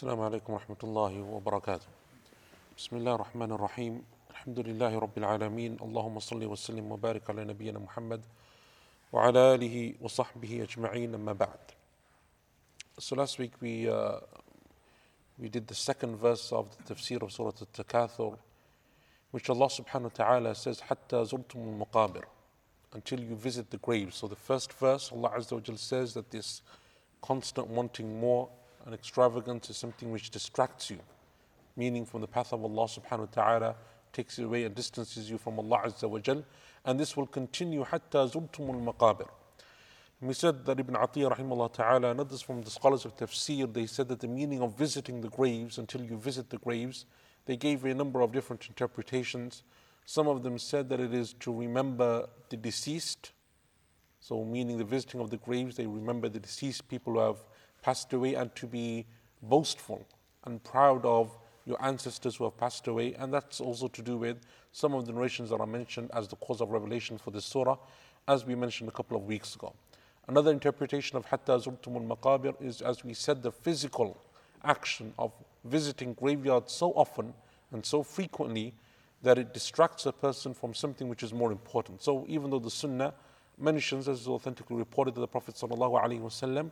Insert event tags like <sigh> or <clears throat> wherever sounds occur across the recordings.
السلام عليكم ورحمة الله وبركاته. بسم الله الرحمن الرحيم. الحمد لله رب العالمين. اللهم صل وسلم وبارك على نبينا محمد وعلى آله وصحبه أجمعين أما بعد. So last week we uh, we did the second verse of the tafsir of Surah Al-Takathur, which Allah subhanahu wa ta'ala says, حَتَّى زُرْتُمُ الْمَقَابِرِ Until you visit the graves. So the first verse, Allah Azza wa Jal says that this constant wanting more and extravagance is something which distracts you, meaning from the path of Allah subhanahu wa ta'ala, takes you away and distances you from Allah Azza wa Jal. And this will continue hatta zurtumul maqabir. We said that Ibn Atiyah rahimahullah ta'ala and others from the scholars of tafsir, they said that the meaning of visiting the graves until you visit the graves, they gave a number of different interpretations. Some of them said that it is to remember the deceased, so meaning the visiting of the graves, they remember the deceased people who have passed away and to be boastful and proud of your ancestors who have passed away. And that's also to do with some of the narrations that are mentioned as the cause of revelation for this surah, as we mentioned a couple of weeks ago. Another interpretation of Hatta Zurtumul Maqabir is, as we said, the physical action of visiting graveyards so often and so frequently that it distracts a person from something which is more important. So, even though the Sunnah mentions, as is authentically reported, that the Prophet ﷺ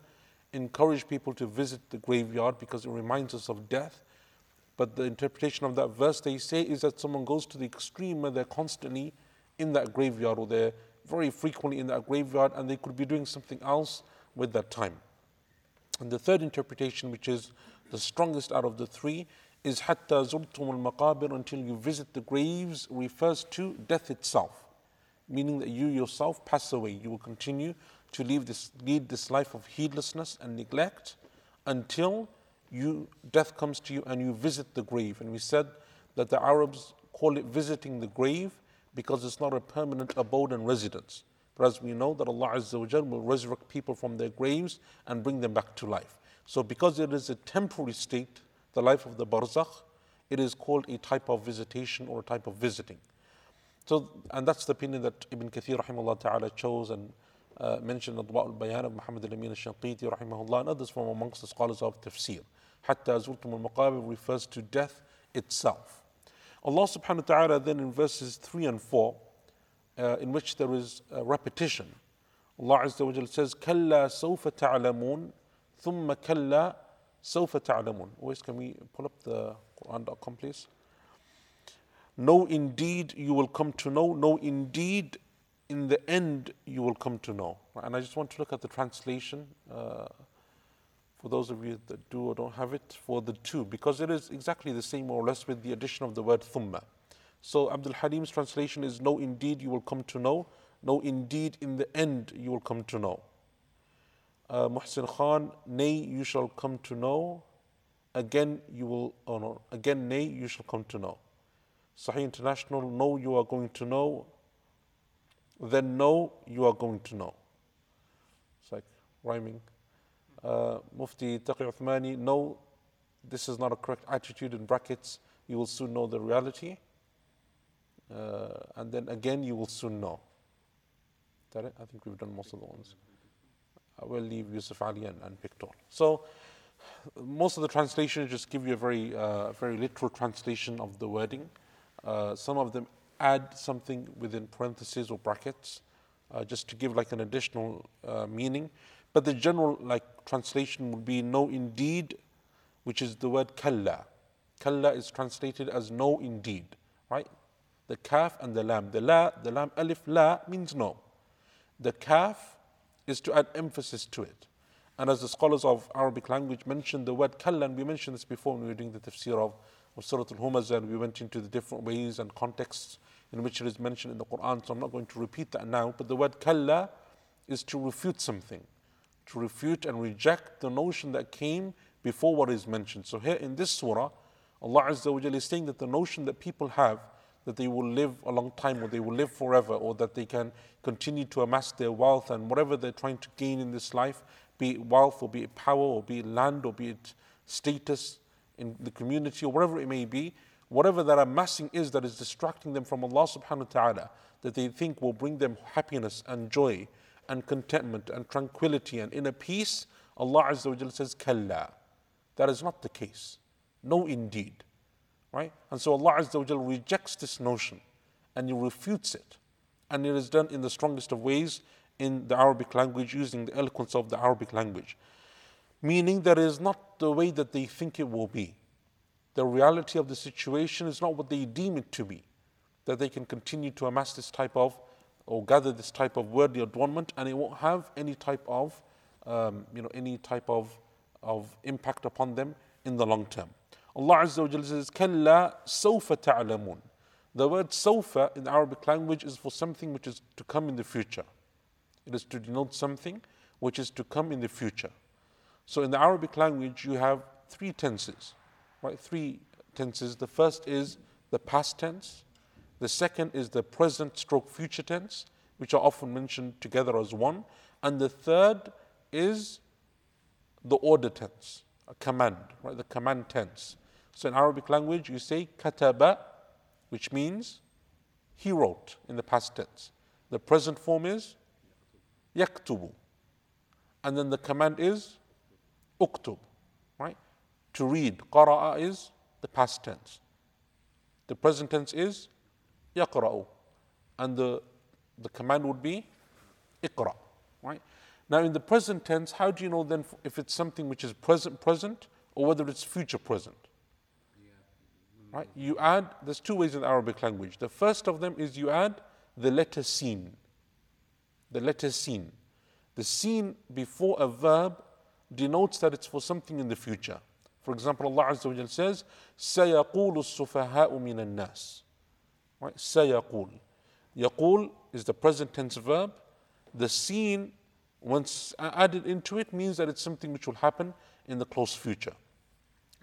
encouraged people to visit the graveyard because it reminds us of death. But the interpretation of that verse they say is that someone goes to the extreme where they're constantly in that graveyard or they're very frequently in that graveyard and they could be doing something else with that time. And the third interpretation, which is the strongest out of the three, is hatta zurtum al maqabir until you visit the graves refers to death itself, meaning that you yourself pass away. You will continue to lead this, lead this life of heedlessness and neglect until you death comes to you and you visit the grave. And we said that the Arabs call it visiting the grave because it's not a permanent abode and residence. But as we know that Allah Azza will resurrect people from their graves and bring them back to life. So because it is a temporary state, the life of the barzakh, it is called a type of visitation or a type of visiting. So, and that's the opinion that Ibn Kathir rahimahullah ta'ala chose and uh, mentioned Adwa al-Bayan of Muhammad al-Amin al-Shanqiti rahimahullah and others from amongst the scholars of tafsir. Hatta zurtum al-maqabir refers to death itself. Allah subhanahu wa ta'ala then in verses 3 and 4, uh, in which there is a repetition, Allah Azza wa says, كَلَّا سَوْفَ تَعْلَمُونَ ثُمَّ كَلَّا سَوْفَ تَعْلَمُونَ Always can we pull up the Quran.com please? No, indeed, you will come to know. No, indeed, in the end, you will come to know. And I just want to look at the translation. Uh, for those of you that do or don't have it, for the two, because it is exactly the same more or less with the addition of the word thumma. So Abdul Halim's translation is No, indeed, you will come to know. No, indeed, in the end, you will come to know. Uh, Muhsin Khan, nay, you shall come to know. Again, you will, oh no, again, nay, you shall come to know. Sahih International, no, you are going to know. Then, no, you are going to know. It's like rhyming uh, Mufti Taqi Uthmani, no, this is not a correct attitude in brackets, you will soon know the reality. Uh, and then again, you will soon know. That it? I think we've done most of the ones. I will leave Yusuf Ali and, and Pickthall. So, most of the translations just give you a very, uh, very literal translation of the wording. Uh, some of them add something within parentheses or brackets, uh, just to give like an additional uh, meaning. But the general like translation would be no indeed, which is the word kalla. Kalla is translated as no indeed, right? The kaf and the lam. The la, the lam alif la means no. The kaf is to add emphasis to it. And as the scholars of Arabic language mentioned the word kalla, and we mentioned this before when we were doing the tafsir of, of Surah Al-Humazah, and we went into the different ways and contexts in which it is mentioned in the Quran, so I'm not going to repeat that now. But the word kalla is to refute something to refute and reject the notion that came before what is mentioned. So here in this surah, Allah Azza wa is saying that the notion that people have that they will live a long time or they will live forever or that they can continue to amass their wealth and whatever they're trying to gain in this life, be it wealth or be it power or be it land or be it status in the community or whatever it may be, whatever that amassing is that is distracting them from Allah subhanahu wa ta'ala, that they think will bring them happiness and joy and contentment and tranquility and inner peace, Allah Azza wa says, Kalla. That is not the case. No, indeed. Right? And so Allah Azza wa rejects this notion and He refutes it. And it is done in the strongest of ways in the Arabic language using the eloquence of the Arabic language. Meaning that it is not the way that they think it will be. The reality of the situation is not what they deem it to be. That they can continue to amass this type of or gather this type of worldly adornment and it won't have any type of um, you know any type of of impact upon them in the long term. Allah Azza wa Jalla says, Kalla sawfa ta'lamun. The word sawfa in the Arabic language is for something which is to come in the future. It is to denote something which is to come in the future. So in the Arabic language, you have three tenses, right? Three tenses. The first is the past tense. The second is the present stroke future tense, which are often mentioned together as one. And the third is the order tense, a command, right? The command tense. So in Arabic language, you say kataba, which means he wrote in the past tense. The present form is yaktubu. And then the command is uktub? To read. Qara'a is the past tense. The present tense is yaqra'u. And the, the command would be iqra, right? Now, in the present tense, how do you know then if it's something which is present present or whether it's future present? Right? You add, there's two ways in the Arabic language. The first of them is you add the letter sin. The letter sin. The sin before a verb denotes that it's for something in the future. For example, Allah Azza wa says, سَيَقُولُ السُّفَهَاءُ مِنَ النَّاسِ Right? سَيَقُول. Yaqul is the present tense verb. The sin once added into it means that it's something which will happen in the close future.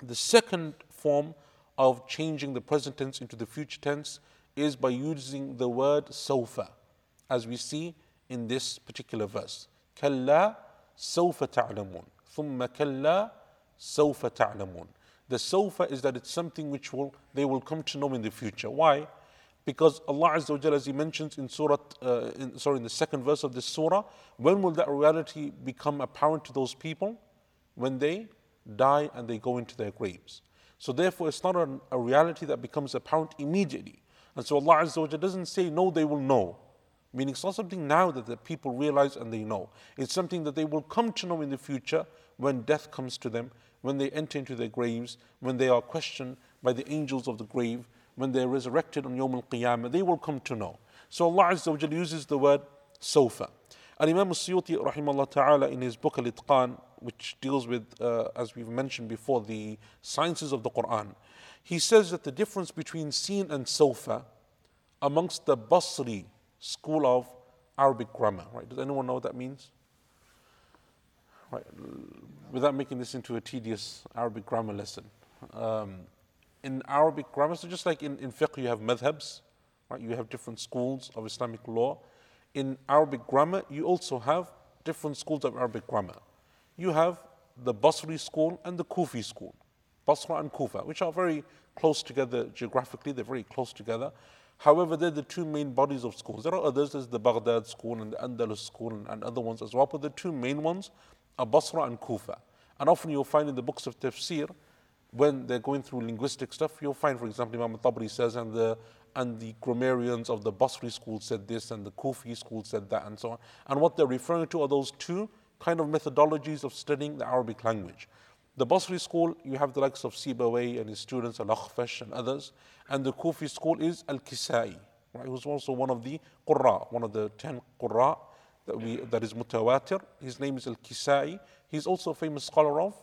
The second form of changing the present tense into the future tense is by using the word sofa, as we see in this particular verse. كلا سوف تعلمون ثم كلا سوف تعلمون The sofa is that it's something which will they will come to know in the future. Why? Because Allah Azza wa Jalla, as He mentions in Surah, uh, in, sorry, in the second verse of this surah, when will that reality become apparent to those people? When they die and they go into their graves. So therefore, it's not a, a reality that becomes apparent immediately. And so Allah Azza wa Jalla doesn't say, no, they will know. Meaning it's not something now that the people realize and they know. It's something that they will come to know in the future when death comes to them, when they enter into their graves, when they are questioned by the angels of the grave, when they're resurrected on Yawm al Qiyamah, they will come to know. So Allah Azza uses the word sofa. And Imam Suyuti, rahimahullah ta'ala, in his book Al Itqan, which deals with, uh, as we've mentioned before, the sciences of the Quran, he says that the difference between sin and sofa amongst the Basri school of Arabic grammar, right? Does anyone know what that means? Right, without making this into a tedious Arabic grammar lesson. Um, in Arabic grammar, so just like in, in fiqh you have madhabs, right? You have different schools of Islamic law. In Arabic grammar, you also have different schools of Arabic grammar. You have the Basri school and the Kufi school, Basra and Kufa, which are very close together geographically, they're very close together. However, they're the two main bodies of schools. There are others, there's the Baghdad school and the Andalus school and, and other ones as well, but the two main ones Basra and Kufa. And often you'll find in the books of tafsir, when they're going through linguistic stuff, you'll find, for example, Imam Tabari says, and the and the grammarians of the Basri school said this, and the Kufi school said that, and so on. And what they're referring to are those two kind of methodologies of studying the Arabic language. The Basri school, you have the likes of Sibawayh and his students, Al-Akhfash and others. And the Kufi school is Al-Kisai, right, who's also one of the Qurra, one of the ten Qurra that, we, that is mutawatir. His name is Al-Kisai. He's also a famous scholar of,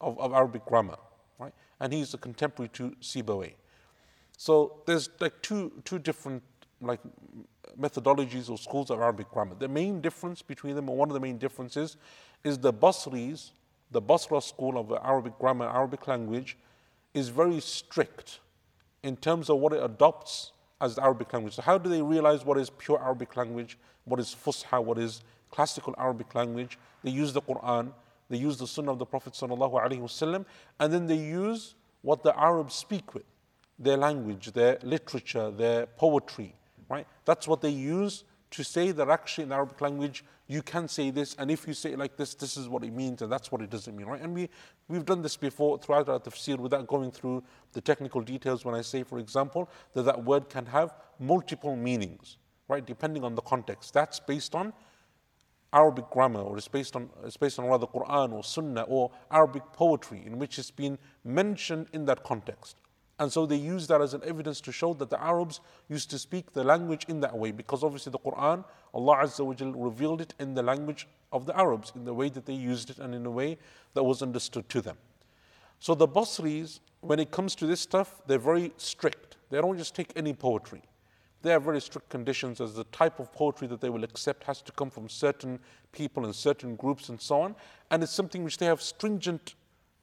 of, of Arabic grammar right? And he's a contemporary to Sibawayh. So there's like two, two different like methodologies or schools of Arabic grammar. The main difference between them, or one of the main differences, is the Basris, the Basra school of Arabic grammar, Arabic language, is very strict in terms of what it adopts as the Arabic language. So how do they realize what is pure Arabic language, what is Fusha, what is classical Arabic language? They use the Quran, they use the Sunnah of the Prophet وسلم, and then they use what the Arabs speak with, their language, their literature, their poetry, right? That's what they use to say that actually in the Arabic language you can say this, and if you say it like this, this is what it means, and that's what it doesn't mean, right? And we, we've done this before throughout our tafsir without going through the technical details when I say, for example, that that word can have multiple meanings, right, depending on the context. That's based on Arabic grammar, or it's based on, it's based on rather Quran or Sunnah or Arabic poetry in which it's been mentioned in that context. And so they use that as an evidence to show that the Arabs used to speak the language in that way because obviously the Quran, Allah Azza wa Jal revealed it in the language of the Arabs, in the way that they used it and in a way that was understood to them. So the Basris, when it comes to this stuff, they're very strict. They don't just take any poetry. They have very strict conditions as the type of poetry that they will accept has to come from certain people and certain groups and so on. And it's something which they have stringent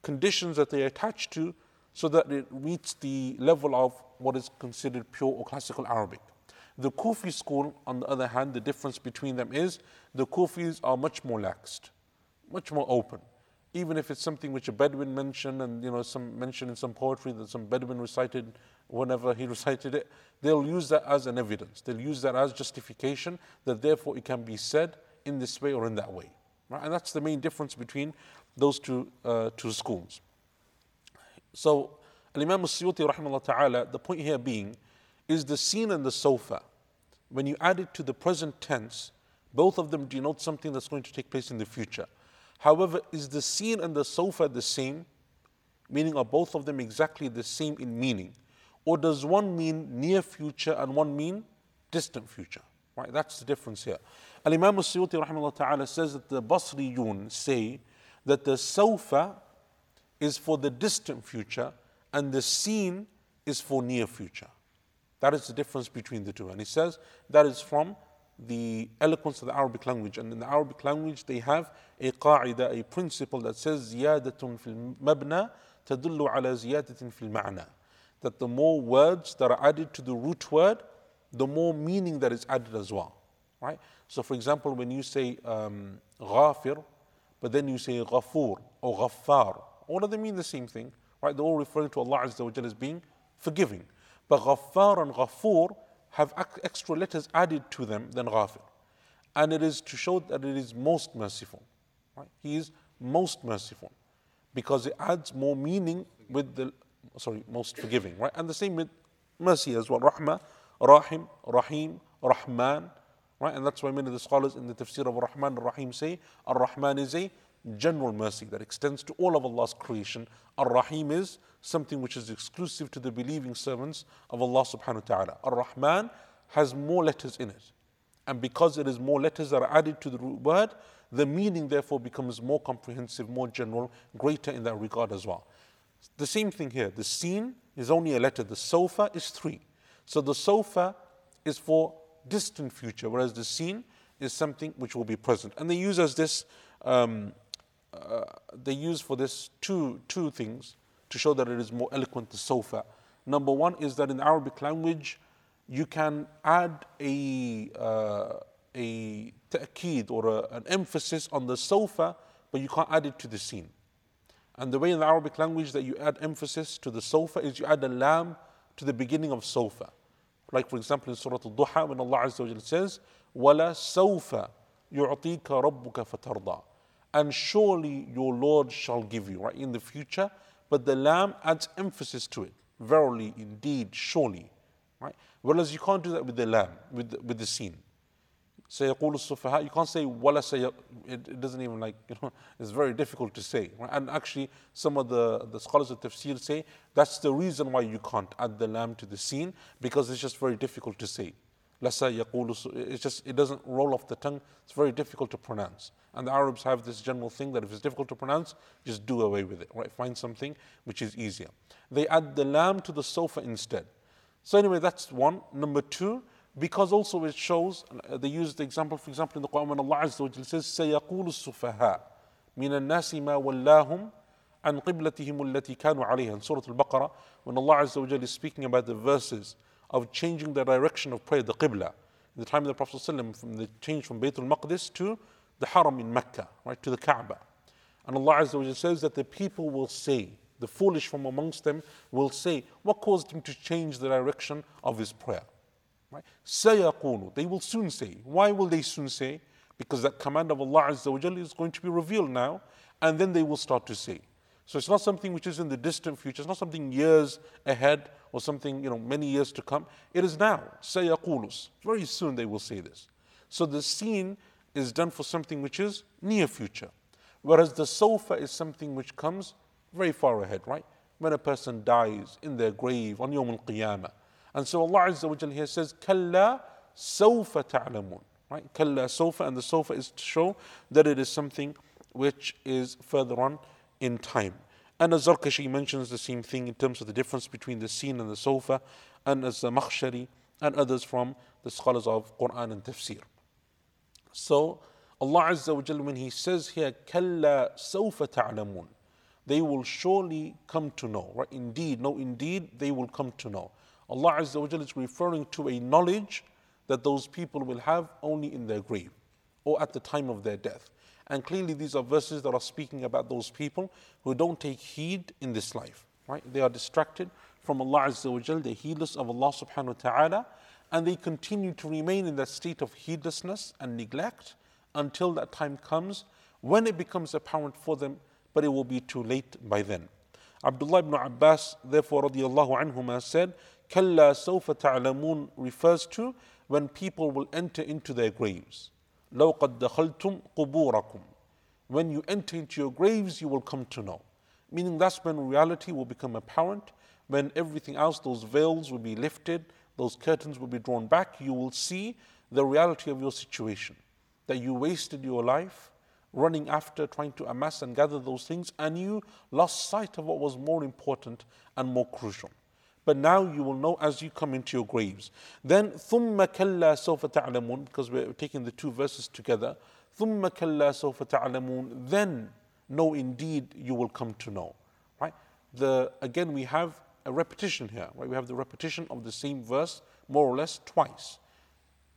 conditions that they attach to so that it meets the level of what is considered pure or classical Arabic. The Kufi school, on the other hand, the difference between them is the Kufis are much more laxed, much more open. Even if it's something which a Bedouin mentioned and you know some mention in some poetry that some Bedouin recited whenever he <laughs> recited it, they'll use that as an evidence. They'll use that as justification that therefore it can be said in this way or in that way. Right? And that's the main difference between those two, uh, two schools. So, Imam al-Suyuti ta'ala, the point here being, is the scene and the sofa. When you add it to the present tense, both of them denote something that's going to take place in the future. However, is the scene and the sofa the same? Meaning, are both of them exactly the same in meaning? Or does one mean near future and one mean distant future? Right, that's the difference here. Al Imam al-Suyuti rahimahullah ta'ala says that the Basriyun say that the sofa is for the distant future and the seen is for near future. That is the difference between the two. And he says that is from the eloquence of the Arabic language. And in the Arabic language, they have a qaida, a principle that says زيادة في المبنى تدل على زيادة في المعنى, That the more words that are added to the root word, the more meaning that is added as well. Right? So, for example, when you say um, but then you say غفور or غفار all of them mean the same thing, right? They're all referring to Allah Azza wa as being forgiving. But Ghaffar and Ghafur have extra letters added to them than Ghafir. And it is to show that it is most merciful. Right? He is most merciful because it adds more meaning with the, sorry, most forgiving, right? And the same with mercy as well. Rahma, Rahim, Rahim, Rahman, right? And that's why many of the scholars in the tafsir of Rahman and Rahim say, Ar-Rahman is a general mercy that extends to all of Allah's creation. Ar Rahim is something which is exclusive to the believing servants of Allah subhanahu wa ta'ala. Ar Rahman has more letters in it. And because it is more letters that are added to the root word, the meaning therefore becomes more comprehensive, more general, greater in that regard as well. The same thing here. The sin is only a letter, the sofa is three. So the sofa is for distant future, whereas the sin is something which will be present. And they use as this um, uh, they use for this two, two things to show that it is more eloquent, the sofa. Number one is that in the Arabic language, you can add a, uh, a ta'keed or a, an emphasis on the sofa, but you can't add it to the sin. And the way in the Arabic language that you add emphasis to the sofa is you add a lam to the beginning of sofa. Like for example in Surah Al-Duha when Allah Azza wa says, وَلَا سَوْفَ يُعْطِيكَ رَبُّكَ فَتَرْضَى and surely your Lord shall give you, right, in the future. But the lam adds emphasis to it. Verily, indeed, surely. Right? Whereas you can't do that with the lam, with the, with the sin. سيقول السفهاء you can't say ولا سي it, it doesn't even like <laughs> you know it's very difficult to say right? and actually some of the, the scholars of tafsir say that's the reason why you can't add the lam to the sin because it's just very difficult to say Lasa yaqulu, it's just, it doesn't roll off the tongue. It's very difficult to pronounce. And the Arabs have this general thing that if it's difficult to pronounce, just do away with it, right? Find something which is easier. They add the lam to the sofa instead. So anyway, that's one. Number two, because also it shows, uh, they use the example, for example, in the Quran when Allah Azza wa Jalla says, سيقول السفهاء من الناس ما ولاهم عن قبلتهم التي كانوا عليها in Surah Al-Baqarah, when Allah Azza wa Jalla is speaking about the verses of changing the direction of prayer, the Qibla. In the time of the Prophet ﷺ, from the change from Baytul Maqdis to the Haram in Mecca, right, to the Kaaba. And Allah Azza wa says that the people will say, the foolish from amongst them will say, what caused him to change the direction of his prayer? Right? سَيَقُولُ They will soon say. Why will they soon say? Because that command of Allah Azza wa is going to be revealed now, and then they will start to say. So it's not something which is in the distant future. It's not something years ahead or something, you know, many years to come. It is now. Sayaqulus. Very soon they will say this. So the scene is done for something which is near future. Whereas the sofa is something which comes very far ahead, right? When a person dies in their grave on Yawm al-Qiyamah. And so Allah Azza wa here says, Kalla sawfa ta'lamun. Right? Kalla sofa, and the sofa is to show that it is something which is further on in time. And as Zarkashi mentions the same thing in terms of the difference between the scene and the sofa, and as Zamakhshari and others from the scholars of Quran and Tafsir. So Allah Azza wa Jalla, when He says here, Kalla sawfa ta'lamun, they will surely come to know. Right? Indeed, no, indeed, they will come to know. Allah Azza wa Jalla is referring to a knowledge that those people will have only in their grave or at the time of their death. And clearly, these are verses that are speaking about those people who don't take heed in this life. Right? They are distracted from Allah Azza wa Jal, they're heedless of Allah subhanahu wa ta'ala, and they continue to remain in that state of heedlessness and neglect until that time comes when it becomes apparent for them, but it will be too late by then. Abdullah ibn Abbas, therefore, radiallahu anhuma, said, Kalla sawfa ta'lamun refers to when people will enter into their graves. لو قد دخلتم قبوركم When you enter into your graves, you will come to know. Meaning that's when reality will become apparent, when everything else, those veils will be lifted, those curtains will be drawn back, you will see the reality of your situation. That you wasted your life running after trying to amass and gather those things, and you lost sight of what was more important and more crucial. But now you will know as you come into your graves. Then ثُمَّ كَلَّا سَوْفَ تَعْلَمُونَ Because we're taking the two verses together. ثُمَّ كَلَّا سَوْفَ تَعْلَمُونَ Then know indeed you will come to know. Right? The, again, we have a repetition here. Right? We have the repetition of the same verse more or less twice.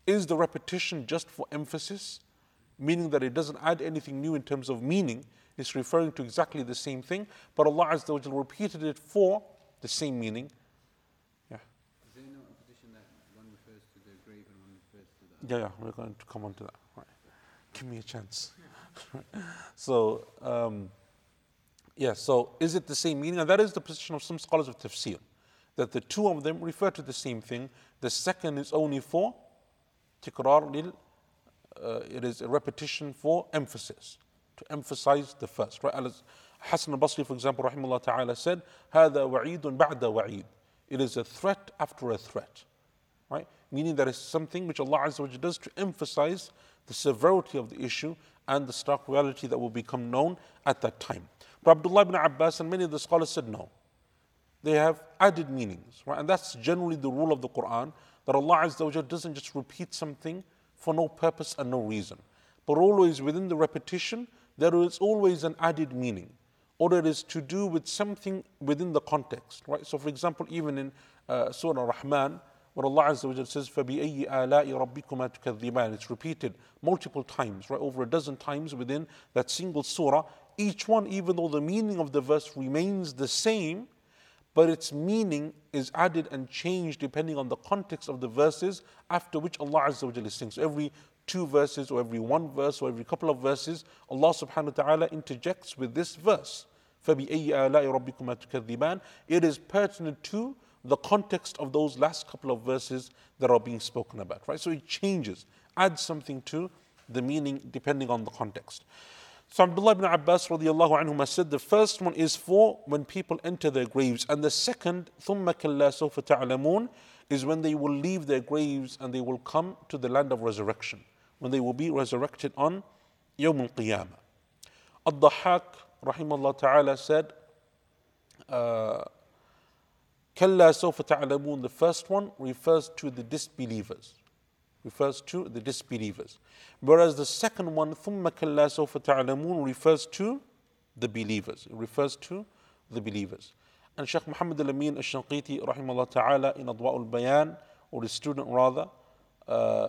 Is the repetition just for emphasis? Meaning that it doesn't add anything new in terms of meaning. It's referring to exactly the same thing. But Allah Azza wa repeated it for the same meaning Yeah, yeah, we're going to come on to that. Right. Give me a chance. <laughs> so, um, yeah, so is it the same meaning? And that is the position of some scholars of tafsir, that the two of them refer to the same thing. The second is only for tikrar lil, uh, it is a repetition for emphasis, to emphasize the first. Right? As Hassan al-Basri, for example, rahimahullah ta'ala said, هذا وعيد بعد وعيد. It is a threat after a threat. Right? Meaning that it's something which Allah Azza does to emphasize the severity of the issue and the stark reality that will become known at that time. But Abdullah ibn Abbas and many of the scholars said no. They have added meanings, right? And that's generally the rule of the Quran that Allah Azza doesn't just repeat something for no purpose and no reason, but always within the repetition, there is always an added meaning, or it is to do with something within the context, right? So, for example, even in uh, Surah Rahman, what Allah Azza wa says, فَبِأَيِّ آلَاءِ رَبِّكُمَا تُكَذِّبَانِ It's repeated multiple times, right, over a dozen times within that single surah. Each one, even though the meaning of the verse remains the same, but its meaning is added and changed depending on the context of the verses after which Allah Azza wa is saying. So every two verses or every one verse or every couple of verses, Allah subhanahu wa ta'ala interjects with this verse. فَبِأَيِّ آلَاءِ رَبِّكُمَا تُكَذِّبَانِ It is pertinent to the context of those last couple of verses that are being spoken about, right? So it changes, adds something to the meaning depending on the context. So Abdullah ibn Abbas radiallahu anhuma said the first one is for when people enter their graves, and the second, ثُمَّ كَلَّا سَوْفَ تَعْلَمُونَ is when they will leave their graves and they will come to the land of resurrection, when they will be resurrected on Yawm al-Qiyamah. Ad-Dahhak, rahimahullah ta'ala, said, uh, Kalla the first one refers to the disbelievers. Refers to the disbelievers. Whereas the second one, thumma kalla sawfa ta'lamun, refers to the believers. It refers to the believers. And Shaykh Muhammad al-Amin al-Shanqiti, rahimahullah ta'ala, in Adwa al-Bayan, or his student rather, uh,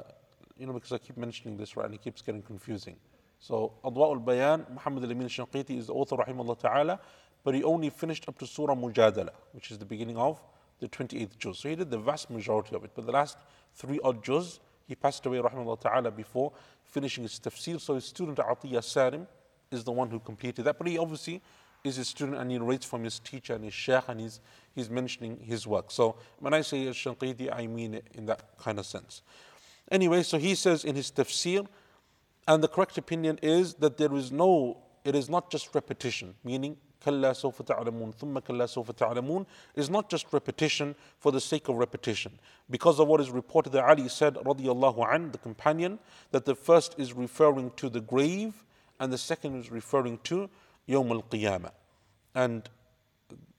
you know, because I keep mentioning this, right, and it keeps getting confusing. So, Adwa al-Bayan, Muhammad al-Amin al-Shanqiti is the author, rahimahullah ta'ala, but he only finished up to Surah Mujadala, which is the beginning of the 28th juz. So he did the vast majority of it. But the last three odd juz, he passed away, rahimahullah ta'ala, before finishing his tafsir. So his student Atiyah Salim is the one who completed that. But he obviously is a student and he writes from his teacher and his sheikh and he's, he's mentioning his work. So when I say Shanqiti, I mean it in that kind of sense. Anyway, so he says in his tafsir, and the correct opinion is that there is no, it is not just repetition, meaning كلا سوف تعلمون ثم كلا سوف تعلمون is not just repetition for the sake of repetition. Because of what is reported that Ali said, radiallahu an, the companion, that the first is referring to the grave and the second is referring to Yawm al Qiyamah. And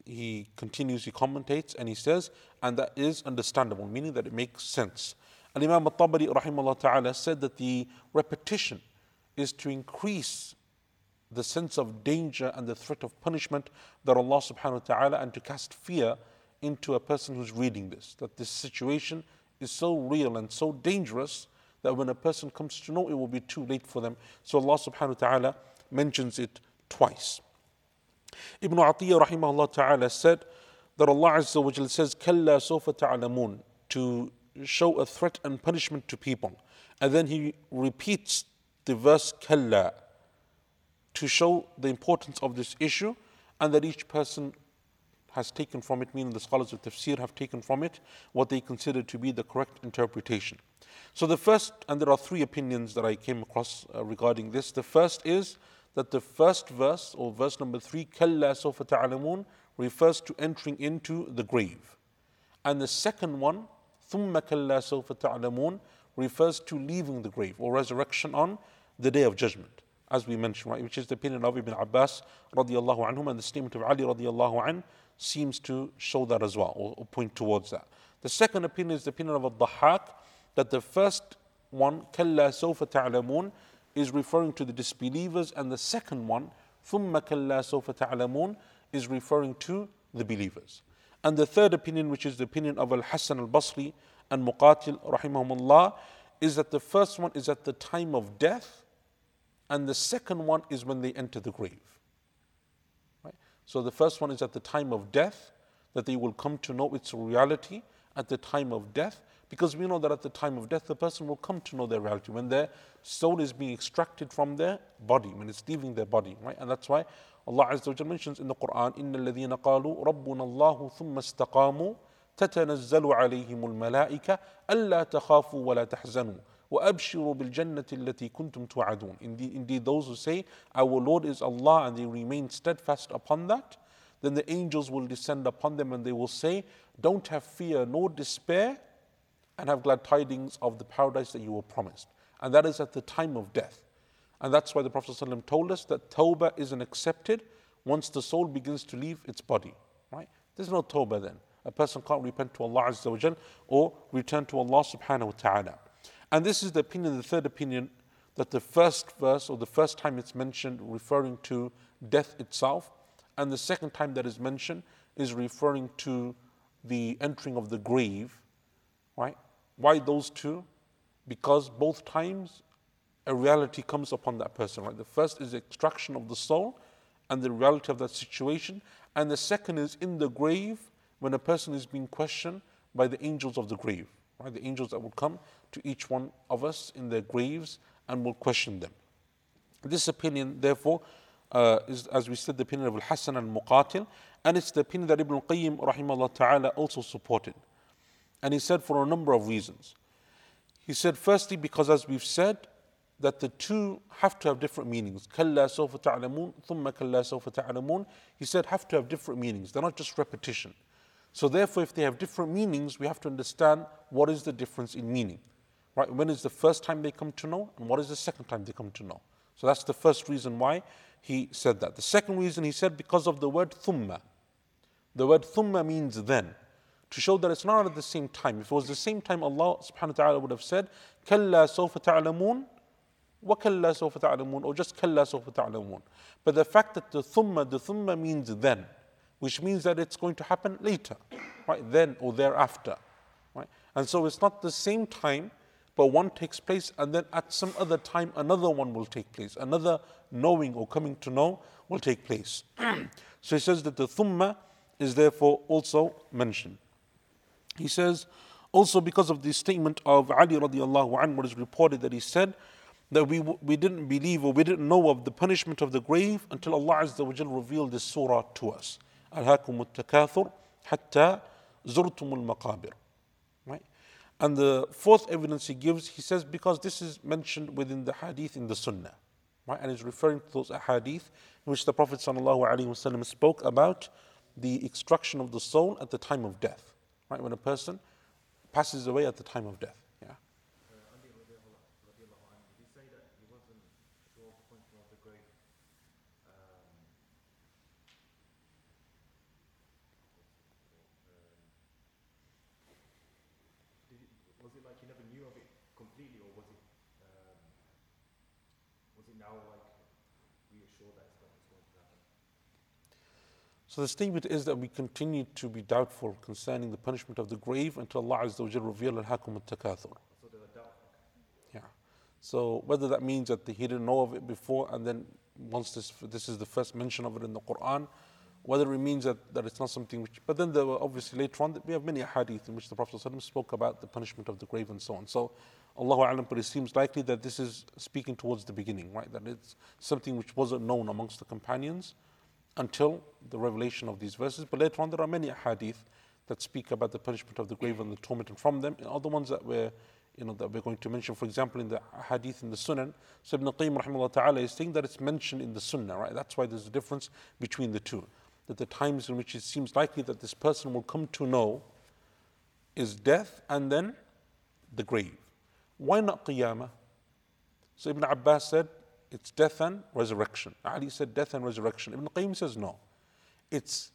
he continues, he commentates, and he says, and that is understandable, meaning that it makes sense. And Imam al Tabari rahimahullah ta'ala said that the repetition is to increase the sense of danger and the threat of punishment that Allah subhanahu wa ta'ala and to cast fear into a person who's reading this. That this situation is so real and so dangerous that when a person comes to know it will be too late for them. So Allah subhanahu wa ta'ala mentions it twice. Ibn Atiyah rahimahullah ta'ala said that Allah Azza wa says, Kalla sofa ta'alamun, to show a threat and punishment to people. And then he repeats the verse Kalla to show the importance of this issue and that each person has taken from it, meaning the scholars of tafsir have taken from it what they consider to be the correct interpretation. So, the first, and there are three opinions that I came across uh, regarding this. The first is that the first verse, or verse number three, Kalla sofa ta'alamun, refers to entering into the grave. And the second one, Thumma kalla sofa ta'alamun, refers to leaving the grave or resurrection on the day of judgment as we mentioned, right, which is the opinion of Ibn Abbas radiallahu anhum, and the statement of Ali radiallahu anh seems to show that as well, or, or point towards that. The second opinion is the opinion of Al-Dhahak, that the first one, كَلَّا سَوْفَ تَعْلَمُونَ, is referring to the disbelievers, and the second one, ثُمَّ كَلَّا سَوْفَ تَعْلَمُونَ, is referring to the believers. And the third opinion, which is the opinion of Al-Hassan al-Basri and Muqatil rahimahumullah, is that the first one is at the time of death, and the second one is when they enter the grave. Right? So the first one is at the time of death, that they will come to know its reality at the time of death, because we know that at the time of death, the person will come to know their reality when their soul is being extracted from their body, when it's leaving their body, right? And that's why Allah Azza wa mentions in the Quran, إِنَّ الَّذِينَ قَالُوا رَبُّنَا اللَّهُ ثُمَّ اسْتَقَامُوا تتنزل عليهم الملائكة ألا تخافوا ولا تحزنوا وَأَبْشِرُوا بِالْجَنَّةِ الَّتِي كُنْتُمْ تُوعَدُونَ indeed, indeed, those who say, Our Lord is Allah, and they remain steadfast upon that, then the angels will descend upon them and they will say, Don't have fear nor despair, and have glad tidings of the paradise that you were promised. And that is at the time of death. And that's why the Prophet ﷺ told us that tawbah isn't accepted once the soul begins to leave its body. Right? There's no tawbah then. A person can't repent to Allah Azza wa or return to Allah subhanahu wa ta'ala. And this is the opinion, the third opinion, that the first verse or the first time it's mentioned referring to death itself, and the second time that is mentioned is referring to the entering of the grave, right? Why those two? Because both times a reality comes upon that person, right? The first is the extraction of the soul and the reality of that situation, and the second is in the grave when a person is being questioned by the angels of the grave, right? The angels that will come to each one of us in their graves and will question them. This opinion, therefore, uh, is, as we said, the opinion of Al-Hasan al-Muqatil, and it's the opinion that Ibn al-Qayyim rahimahullah ta'ala also supported. And he said for a number of reasons. He said, firstly, because as we've said, that the two have to have different meanings. كَلَّا سَوْفَ تَعْلَمُونَ ثُمَّ كَلَّا سَوْفَ تَعْلَمُونَ He said, have to have different meanings. They're not just repetition. So therefore, if they have different meanings, we have to understand what is the difference in meaning. Right? When is the first time they come to know, and what is the second time they come to know? So that's the first reason why he said that. The second reason he said because of the word thumma. The word thumma means then. To show that it's not at the same time. If it was the same time, Allah subhanahu wa ta'ala would have said, Kalla sawfa ta'lamun, wa kalla sawfa ta'lamun, or just kalla sawfa ta'lamun. But the fact that the thumma, the thumma means then, which means that it's going to happen later, right? Then or thereafter. Right? And so it's not the same time but one takes place and then at some other time another one will take place. Another knowing or coming to know will take place. <clears throat> so he says that the thumma is therefore also mentioned. He says, also because of the statement of Ali radiallahu anhu, what is reported that he said that we, we didn't believe or we didn't know of the punishment of the grave until Allah Azza wa revealed this surah to us. Alhakum al-takathur hatta المقابر. Right? And the fourth evidence he gives, he says, because this is mentioned within the hadith in the sunnah. Right? And he's referring to those hadith in which the Prophet ﷺ spoke about the extraction of the soul at the time of death. Right? When a person passes away at the time of death. Now like that it's going to happen? So the statement is that we continue to be doubtful concerning the punishment of the grave until Allah Azza wa reveal al-hakum al-takathur. So they were doubt. Yeah. So whether that means that he didn't know of it before and then once this this is the first mention of it in the Quran, whether it means that, that it's not something which, but then there were obviously later on, that we have many hadith in which the Prophet ﷺ spoke about the punishment of the grave and so on. So, Allahu Alam, but it seems likely that this is speaking towards the beginning, right? That it's something which wasn't known amongst the companions until the revelation of these verses. But later on, there are many hadith that speak about the punishment of the grave and the torment, and from them, and other ones that we're, you know, that we're going to mention, for example, in the hadith in the Sunan, so Ibn Qayyim rahimahullah ta'ala is saying that it's mentioned in the Sunnah, right? That's why there's a difference between the two that the times in which it seems likely that this person will come to know is death and then the grave. Why not qiyamah? So Ibn Abbas said it's death and resurrection. Ali said death and resurrection. Ibn Qayyim says no. It's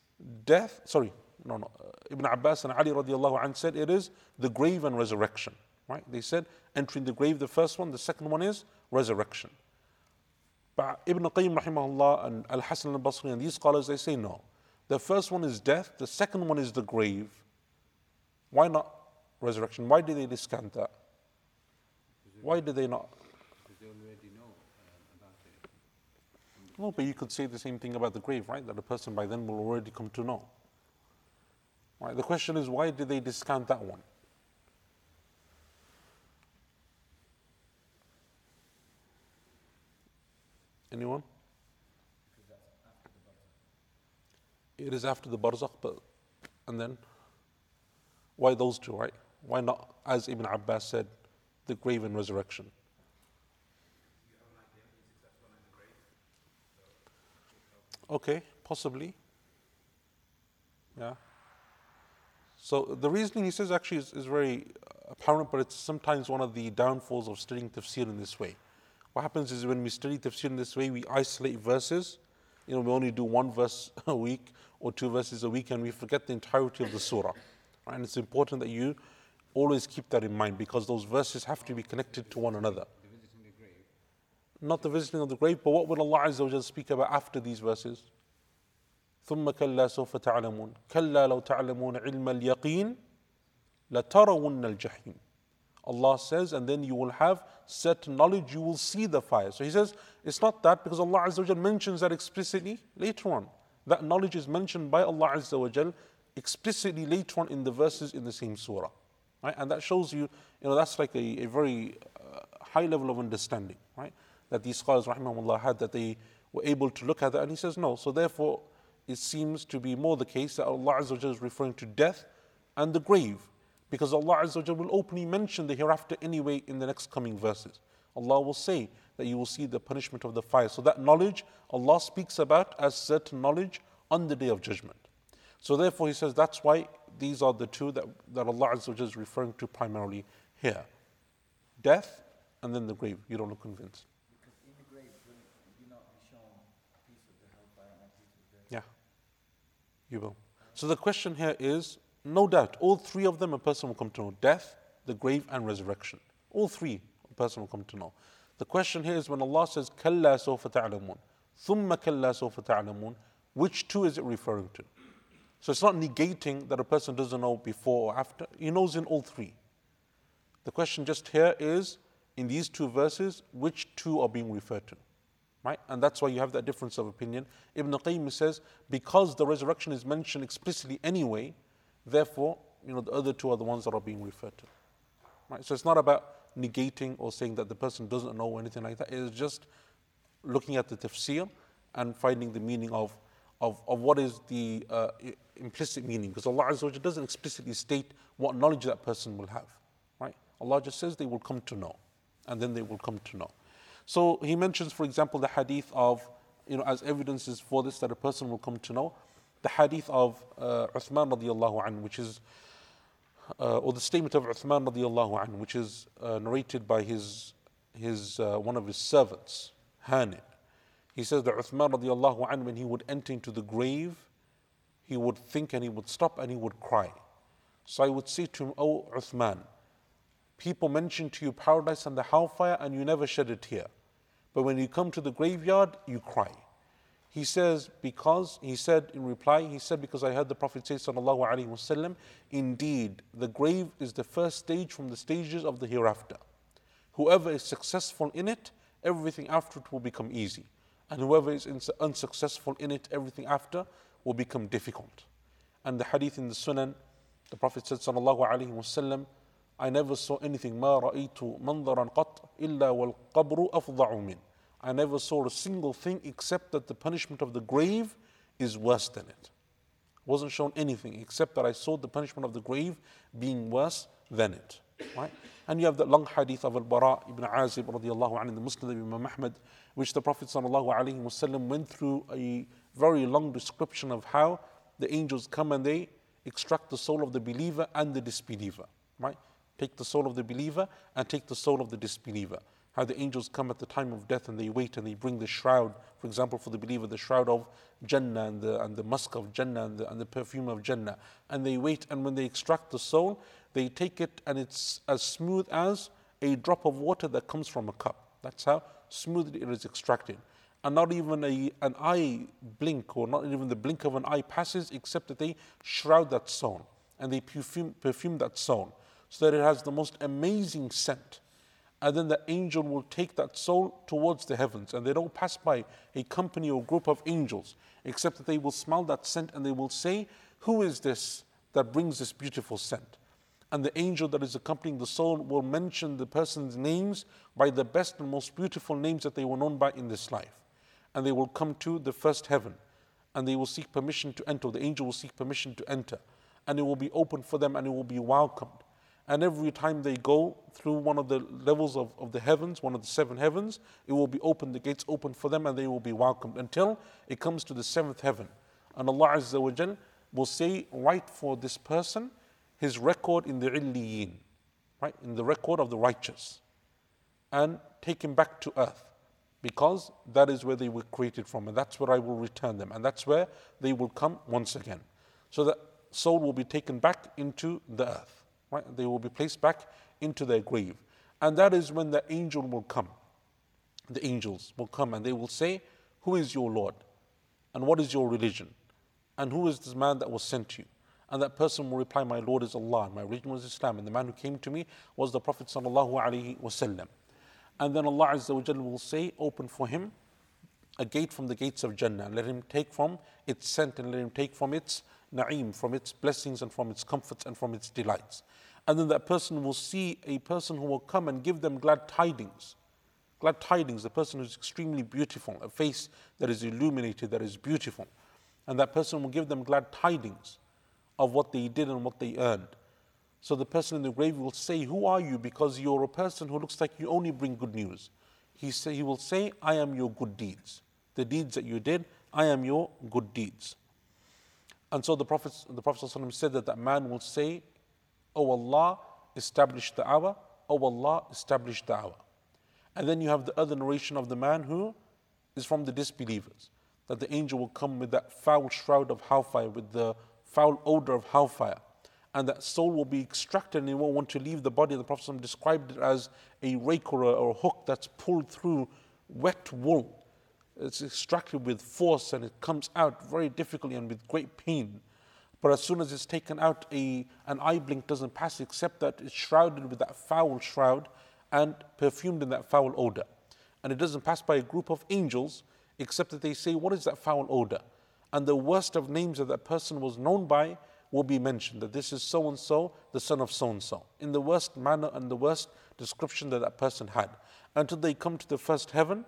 death, sorry, no, no. Uh, Ibn Abbas and Ali radiallahu anh said it is the grave and resurrection. Right? They said entering the grave, the first one, the second one is resurrection. But Ibn Qayyim rahimahullah and Al Hasan al Basri and these scholars they say no. The first one is death, the second one is the grave. Why not resurrection? Why do they discount that? Why do they not? Because they already know uh, about it. No, but you could say the same thing about the grave, right? That a person by then will already come to know. Right? The question is, why did they discount that one? Anyone? It is after the barzakh, but and then why those two, right? Why not, as Ibn Abbas said, the grave and resurrection? Okay, possibly. Yeah. So the reasoning he says actually is, is very apparent, but it's sometimes one of the downfalls of studying tafsir in this way. What happens is when we study tafsir in this way, we isolate verses. You know, we only do one verse <laughs> a week or two verses a week and we forget the entirety of the surah. Right? And it's important that you always keep that in mind because those verses have to be connected to one another. The visiting the grave. Not the visiting of the grave, but what will Allah Azza wa Jalla speak about after these verses? ثم كلا سوف تعلمون كلا لو تعلمون علم اليقين لترون الجحيم Allah says, and then you will have certain knowledge, you will see the fire. So he says, it's not that because Allah Azza wa mentions that explicitly later on. That knowledge is mentioned by Allah Azza wa explicitly later on in the verses in the same surah. Right? And that shows you, you know, that's like a, a very uh, high level of understanding, right? That these scholars, rahimahullah, had, that they were able to look at that. And he says, no. So therefore, it seems to be more the case that Allah Azza is referring to death and the grave because Allah Azza will openly mention the hereafter anyway in the next coming verses. Allah will say that you will see the punishment of the fire. So that knowledge Allah speaks about as certain knowledge on the day of judgment. So therefore He says that's why these are the two that, that Allah Azza is referring to primarily here. Death and then the grave. You don't look convinced. Because in the grave, will you not be shown a piece of the hellfire and a piece of the Yeah, you will. So the question here is no doubt, all three of them a person will come to know death, the grave, and resurrection. All three a person will come to know. The question here is when Allah says, Kalla ta'lamun, thumma kalla ta'lamun, which two is it referring to? So it's not negating that a person doesn't know before or after. He knows in all three. The question just here is, in these two verses, which two are being referred to? Right? And that's why you have that difference of opinion. Ibn Qayyim says, because the resurrection is mentioned explicitly anyway, Therefore, you know, the other two are the ones that are being referred to. Right? So it's not about negating or saying that the person doesn't know or anything like that. It is just looking at the tafsir and finding the meaning of, of, of what is the uh, implicit meaning. Because Allah Azza wa doesn't explicitly state what knowledge that person will have. Right? Allah just says they will come to know. And then they will come to know. So he mentions, for example, the hadith of, you know, as evidences for this that a person will come to know, the hadith of uh, Uthman radiallahu anhu, which is uh, or the statement of Uthman radiallahu anhu, which is uh, narrated by his, his, uh, one of his servants, Hani. He says that Uthman radiallahu anhu, when he would enter into the grave, he would think and he would stop and he would cry. So I would say to him, Oh Uthman, people mention to you paradise and the hellfire and you never shed a tear. But when you come to the graveyard, you cry. He says, because, he said in reply, he said, because I heard the Prophet say, sallallahu alaihi wasallam, indeed, the grave is the first stage from the stages of the hereafter. Whoever is successful in it, everything after it will become easy. And whoever is unsuccessful in it, everything after will become difficult. And the hadith in the Sunan, the Prophet said, Sallallahu Alaihi Wasallam, I never saw anything, ما رأيت qat قط wal والقبر أفضع من. I never saw a single thing except that the punishment of the grave is worse than it. Wasn't shown anything except that I saw the punishment of the grave being worse than it. Right? And you have that long hadith of Al-Bara ibn Azib radiallahu anhu in the Musnad Imam Ahmad which the Prophet wasallam went through a very long description of how the angels come and they extract the soul of the believer and the disbeliever. Right? Take the soul of the believer and take the soul of the disbeliever. How the angels come at the time of death and they wait and they bring the shroud, for example, for the believer, the shroud of Jannah and the, and the musk of Jannah and the, and the perfume of Jannah. And they wait, and when they extract the soul, they take it and it's as smooth as a drop of water that comes from a cup. That's how smoothly it is extracted. And not even a, an eye blink or not even the blink of an eye passes except that they shroud that soul and they perfume, perfume that soul so that it has the most amazing scent. And then the angel will take that soul towards the heavens, and they don't pass by a company or group of angels, except that they will smell that scent and they will say, Who is this that brings this beautiful scent? And the angel that is accompanying the soul will mention the person's names by the best and most beautiful names that they were known by in this life. And they will come to the first heaven, and they will seek permission to enter. The angel will seek permission to enter, and it will be open for them and it will be welcomed. And every time they go through one of the levels of, of the heavens, one of the seven heavens, it will be open, the gates open for them, and they will be welcomed until it comes to the seventh heaven. And Allah Azza wa Jal will say, Write for this person his record in the illiyin, right? In the record of the righteous. And take him back to earth. Because that is where they were created from, and that's where I will return them, and that's where they will come once again. So that soul will be taken back into the earth right? They will be placed back into their grave. And that is when the angel will come. The angels will come and they will say, Who is your Lord? And what is your religion? And who is this man that was sent to you? And that person will reply, My Lord is Allah, my religion was Islam, and the man who came to me was the Prophet. And then Allah Azza will say, Open for him a gate from the gates of Jannah. Let him take from its scent and let him take from its na'im, from its blessings and from its comforts and from its delights. And then that person will see a person who will come and give them glad tidings. Glad tidings, the person who's extremely beautiful, a face that is illuminated, that is beautiful. And that person will give them glad tidings of what they did and what they earned. So the person in the grave will say, Who are you? Because you're a person who looks like you only bring good news. He, say, he will say, I am your good deeds. The deeds that you did, I am your good deeds. And so the Prophet, the Prophet said that that man will say, Oh Allah, establish the hour. Oh Allah, establish the hour. And then you have the other narration of the man who is from the disbelievers. That the angel will come with that foul shroud of hellfire, with the foul odor of hellfire. And that soul will be extracted and it won't want to leave the body. The Prophet described it as a rake or a, or a hook that's pulled through wet wool. It's extracted with force and it comes out very difficultly and with great pain. But as soon as it's taken out, a, an eye blink doesn't pass except that it's shrouded with that foul shroud and perfumed in that foul odor. And it doesn't pass by a group of angels except that they say, What is that foul odor? And the worst of names that that person was known by will be mentioned that this is so and so, the son of so and so, in the worst manner and the worst description that that person had. Until they come to the first heaven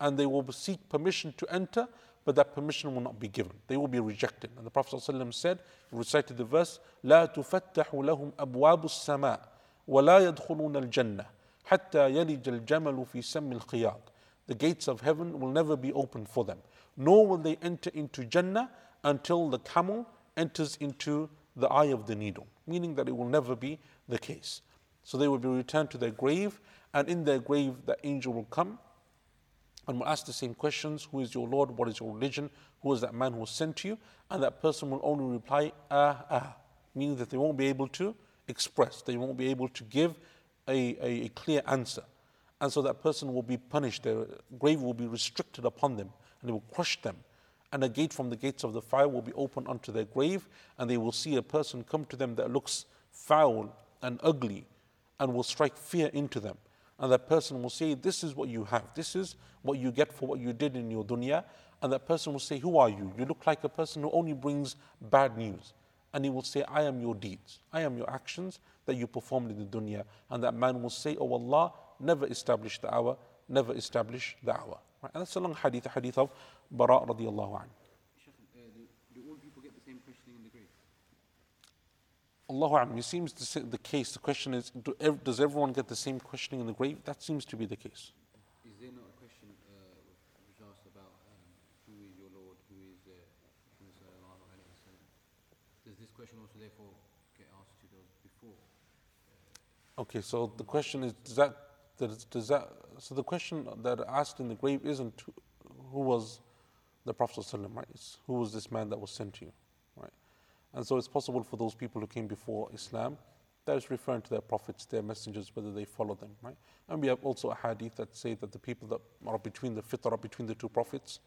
and they will seek permission to enter, but that permission will not be given. They will be rejected. And the Prophet ﷺ said, he recited the verse, لا تفتح لهم أبواب السماء ولا يدخلون الجنة حتى يلج الجمل في سم الخياط. The gates of heaven will never be opened for them, nor will they enter into Jannah until the camel enters into the eye of the needle, meaning that it will never be the case. So they will be returned to their grave, and in their grave, the angel will come and will ask the same questions Who is your Lord? What is your religion? Who is that man who sent you? And that person will only reply, Ah, ah, meaning that they won't be able to express, they won't be able to give a, a, a clear answer. And so that person will be punished, their grave will be restricted upon them, and it will crush them. And a gate from the gates of the fire will be opened unto their grave, and they will see a person come to them that looks foul and ugly, and will strike fear into them. And that person will say, This is what you have. This is what you get for what you did in your dunya. And that person will say, Who are you? You look like a person who only brings bad news. And he will say, I am your deeds. I am your actions that you performed in the dunya. And that man will say, Oh Allah, never establish the hour, never establish the hour. Right? And that's a long hadith, a hadith of Bara radiallahu anhu. Uh, do, do all people get the same questioning in the grave? Allahu A'lam. It seems to say the case. The question is, do does everyone get the same questioning in the grave? That seems to be the case. Is there not a question uh, which asks about um, who is your Lord, who is uh, Muhammad sallallahu? Does this question also therefore get asked to those before? Okay, so the question is, does that, does, does that, so the question that asked in the grave isn't who- was the Prophet right? Who was this man that was sent to you, right? And so it's possible for those people who came before Islam, that is referring to their prophets, their messengers, whether they follow them, right? And we have also a hadith that say that the people that are between the fitrah, between the two prophets,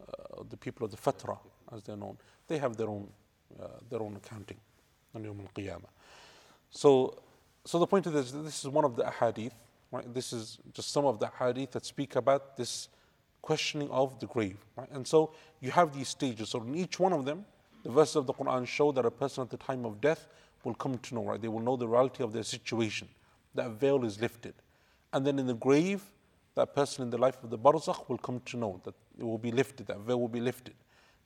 uh, the people of the fatra, as they're known, they have their own, uh, their own accounting. So, so the point of this, this is one of the ahadith, right? This is just some of the hadith that speak about this questioning of the grave, right? And so you have these stages. So in each one of them, the verses of the Quran show that a person at the time of death will come to know, right? They will know the reality of their situation. That veil is lifted. And then in the grave, that person in the life of the barzakh will come to know that it will be lifted, that veil will be lifted.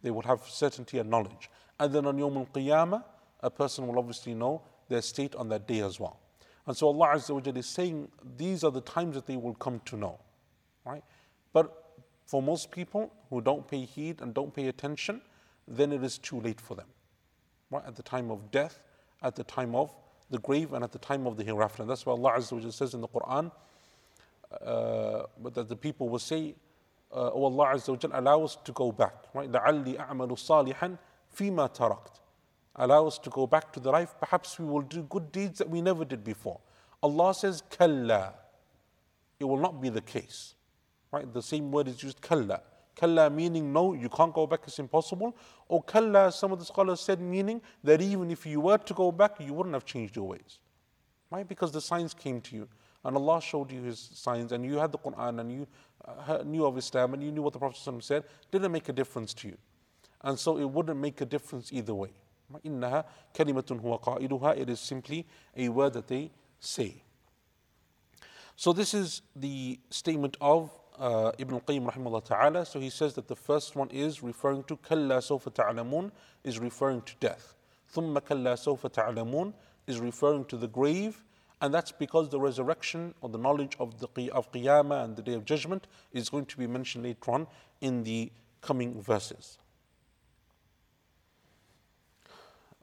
They will have certainty and knowledge. And then on Yawm al Qiyamah, a person will obviously know their state on that day as well. And so Allah Azza wa Jalla is saying these are the times that they will come to know. Right? But for most people who don't pay heed and don't pay attention, then it is too late for them. Right? At the time of death, at the time of the grave, and at the time of the hereafter. And that's why Allah Azza wa Jalla says in the Quran, uh, but that the people will say, uh, Oh Allah Azza wa Jalla, allow us to go back. Right? لَعَلِّي أَعْمَلُ صَالِحًا فِيمَا تَرَكْتُ Allow us to go back to the life. Perhaps we will do good deeds that we never did before. Allah says, Kalla. It will not be the case. Right? The same word is used, Kalla. Kalla meaning no, you can't go back, it's impossible. Or Kalla, some of the scholars said, meaning that even if you were to go back, you wouldn't have changed your ways. Right? Because the signs came to you. And Allah showed you His signs, and you had the Quran, and you uh, knew of Islam, and you knew what the Prophet said. Didn't make a difference to you. And so it wouldn't make a difference either way. إنها كلمة هو قائلها It is simply a word that they say. So this is the statement of uh, Ibn al-Qayyim rahimahullah ta'ala. So he says that the first one is referring to كلا سوف تعلمون is referring to death. ثم كلا سوف تعلمون is referring to the grave and that's because the resurrection or the knowledge of the qi- of Qiyamah and the day of judgment is going to be mentioned later on in the coming verses.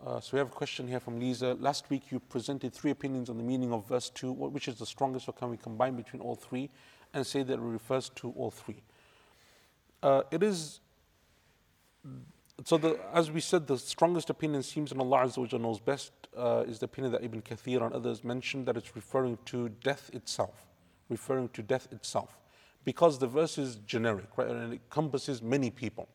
Uh, so we have a question here from Lisa. Last week you presented three opinions on the meaning of verse 2. What- Which is the strongest, or can we combine between all three and say that it refers to all three? Uh, it is, so the, as we said, the strongest opinion seems, and Allah Azza knows best, uh, is the opinion that Ibn Kathir and others mentioned that it's referring to death itself, referring to death itself. Because the verse is generic, right, and it encompasses many people.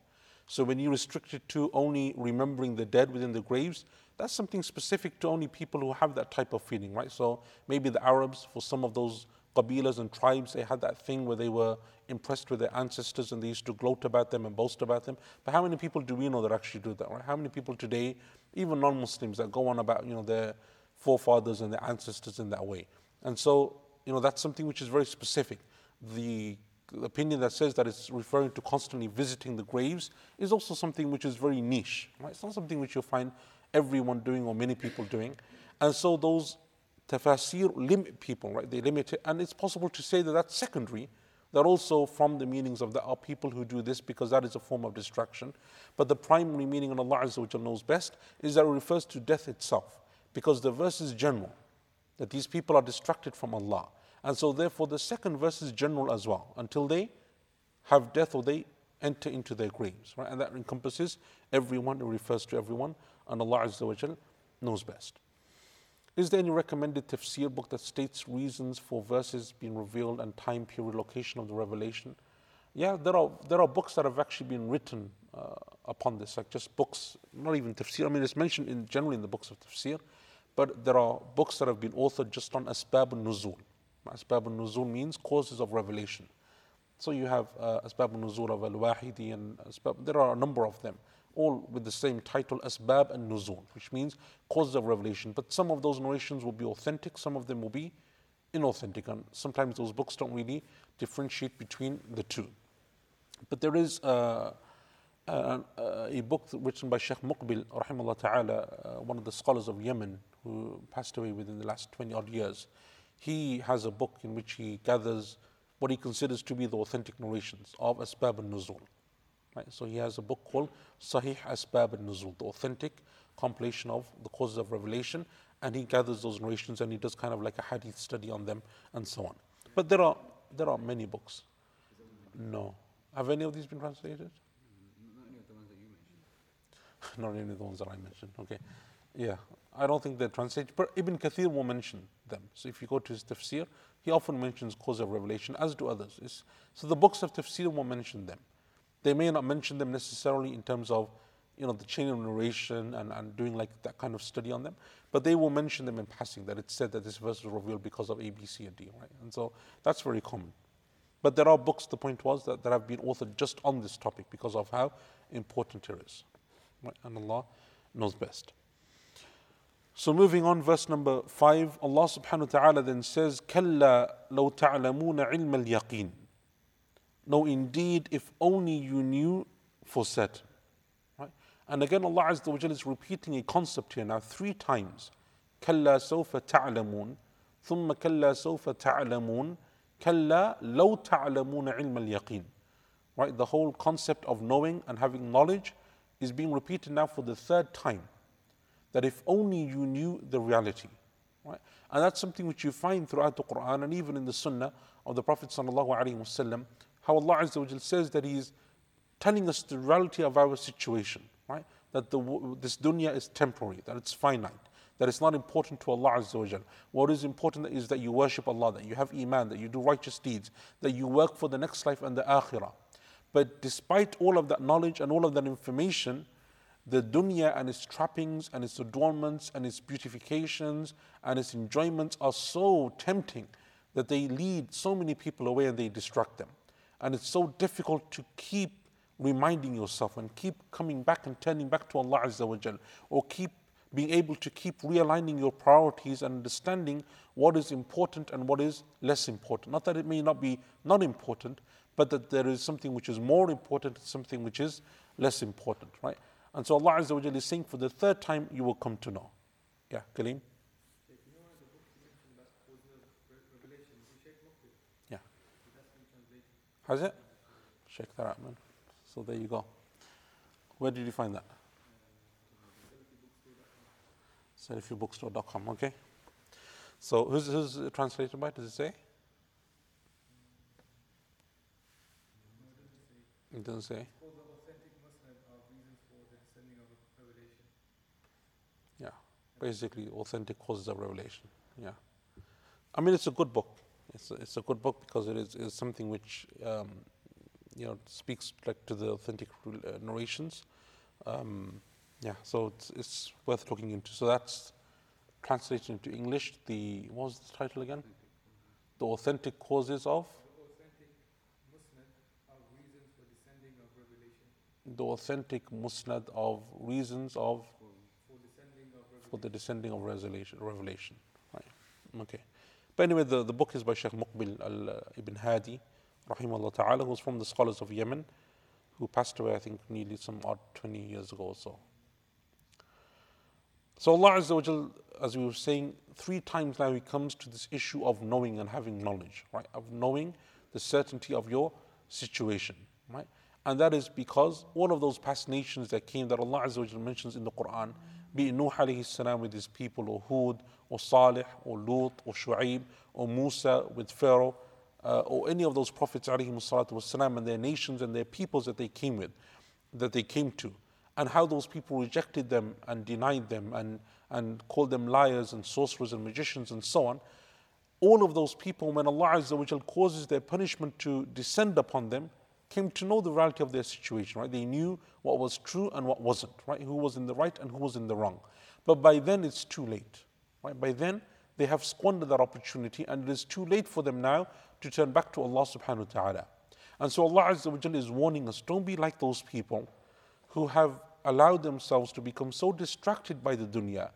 So when you restrict it to only remembering the dead within the graves, that's something specific to only people who have that type of feeling, right? So maybe the Arabs, for some of those qabilas and tribes, they had that thing where they were impressed with their ancestors and they used to gloat about them and boast about them. But how many people do we know that actually do that, right? How many people today, even non-Muslims, that go on about, you know, their forefathers and their ancestors in that way? And so, you know, that's something which is very specific. The opinion that says that it's referring to constantly visiting the graves is also something which is very niche, right? It's not something which you'll find everyone doing or many people doing. And so those tafsir limit people, right? They limit it. And it's possible to say that that's secondary. That also from the meanings of that are people who do this because that is a form of distraction. But the primary meaning, and Allah Azza wa knows best, is that it refers to death itself. Because the verse is general, that these people are distracted from Allah. And so therefore the second verse is general as well, until they have death or they enter into their graves. Right? And that encompasses everyone, it refers to everyone, and Allah knows best. Is there any recommended tafsir book that states reasons for verses being revealed and time period location of the revelation? Yeah, there are there are books that have actually been written uh, upon this, like just books, not even tafsir. I mean, it's mentioned in generally in the books of tafsir, but there are books that have been authored just on asbab al-nuzul. Asbab al-nuzul means causes of revelation. So you have uh, asbab al-nuzul of al-wahidi and asbab, there are a number of them all with the same title, Asbab and Nuzul, which means causes of revelation. But some of those narrations will be authentic, some of them will be inauthentic, and sometimes those books don't really differentiate between the two. But there is uh, uh, a book written by Sheikh Muqbil, rahimahullah ta'ala, uh, one of the scholars of Yemen who passed away within the last 20 odd years. He has a book in which he gathers what he considers to be the authentic narrations of Asbab al Nuzul. Right? So he has a book called Sahih Asbab al Nuzul, the authentic compilation of the causes of revelation, and he gathers those narrations and he does kind of like a hadith study on them and so on. But there are there are many books. No. Have any of these been translated? Not any of the ones that you mentioned. <laughs> Not any of the ones that I mentioned. Okay. Yeah. I don't think they're translated, but Ibn Kathir will mention them. So if you go to his tafsir, he often mentions cause of revelation, as do others. It's, so the books of tafsir will mention them. They may not mention them necessarily in terms of you know the chain of narration and, and doing like that kind of study on them, but they will mention them in passing that it's said that this verse was revealed because of A, B, C, and D, right? And so that's very common. But there are books, the point was, that, that have been authored just on this topic because of how important it is. Right? And Allah knows best. So moving on, verse number five, Allah subhanahu wa ta'ala then says, Kalla law ta'lamuna al. No, indeed, if only you knew for certain. Right? And again, Allah Azza wa is repeating a concept here now three times. Kalla sawfa ta'lamun, thumma kalla sawfa ta'lamun, kalla law ta'lamuna ilm al yaqeen. Right? The whole concept of knowing and having knowledge is being repeated now for the third time. That if only you knew the reality. Right? And that's something which you find throughout the Quran and even in the Sunnah of the Prophet wasallam how Allah says that He is telling us the reality of our situation, right? That the, this dunya is temporary, that it's finite, that it's not important to Allah What is important is that you worship Allah, that you have iman, that you do righteous deeds, that you work for the next life and the akhirah. But despite all of that knowledge and all of that information, the dunya and its trappings and its adornments and its beautifications and its enjoyments are so tempting that they lead so many people away and they distract them. And it's so difficult to keep reminding yourself and keep coming back and turning back to Allah Azza wa Jal, or keep being able to keep realigning your priorities and understanding what is important and what is less important. Not that it may not be not important, but that there is something which is more important and something which is less important, right? And so Allah Azza wa Jal is saying for the third time you will come to know. Yeah, Kaleem? Has it? Check that out, man. So there you go. Where did you find that? SalafiBookstore.com, okay. So who's, who's translated by? Does it say? It doesn't say. Yeah, basically authentic causes of revelation. Yeah. I mean, it's a good book. It's a, it's a good book because it is, is something which um, you know speaks like to the authentic uh, narrations. Um, yeah, so it's, it's worth looking into. So that's translated into English. The what was the title again? The authentic causes of? The authentic musnad of reasons of revelation. The authentic musnad of reasons of For the descending of revelation. Right. Okay. But anyway, the, the book is by Sheikh Muqbil al, ibn Hadi, rahimahullah ta'ala, who's from the scholars of Yemen, who passed away, I think, nearly some odd 20 years ago or so. So Allah Azza wa Jal, as we were saying, three times now He comes to this issue of knowing and having knowledge, right? Of knowing the certainty of your situation, right? And that is because all of those past nations that came that Allah Azza wa Jal mentions in the Quran, be it Nuh alayhi salam with his people, or Hud, or Salih, or Lut, or Shu'aib, or Musa with Pharaoh, uh, or any of those prophets salatu and their nations and their peoples that they came with, that they came to and how those people rejected them and denied them and, and called them liars and sorcerers and magicians and so on. All of those people, when Allah Azza wa causes their punishment to descend upon them, came to know the reality of their situation, right? They knew what was true and what wasn't, right? Who was in the right and who was in the wrong. But by then it's too late, right? By then they have squandered that opportunity and it is too late for them now to turn back to Allah subhanahu wa ta'ala. And so Allah Azza wa is warning us, don't be like those people who have allowed themselves to become so distracted by the dunya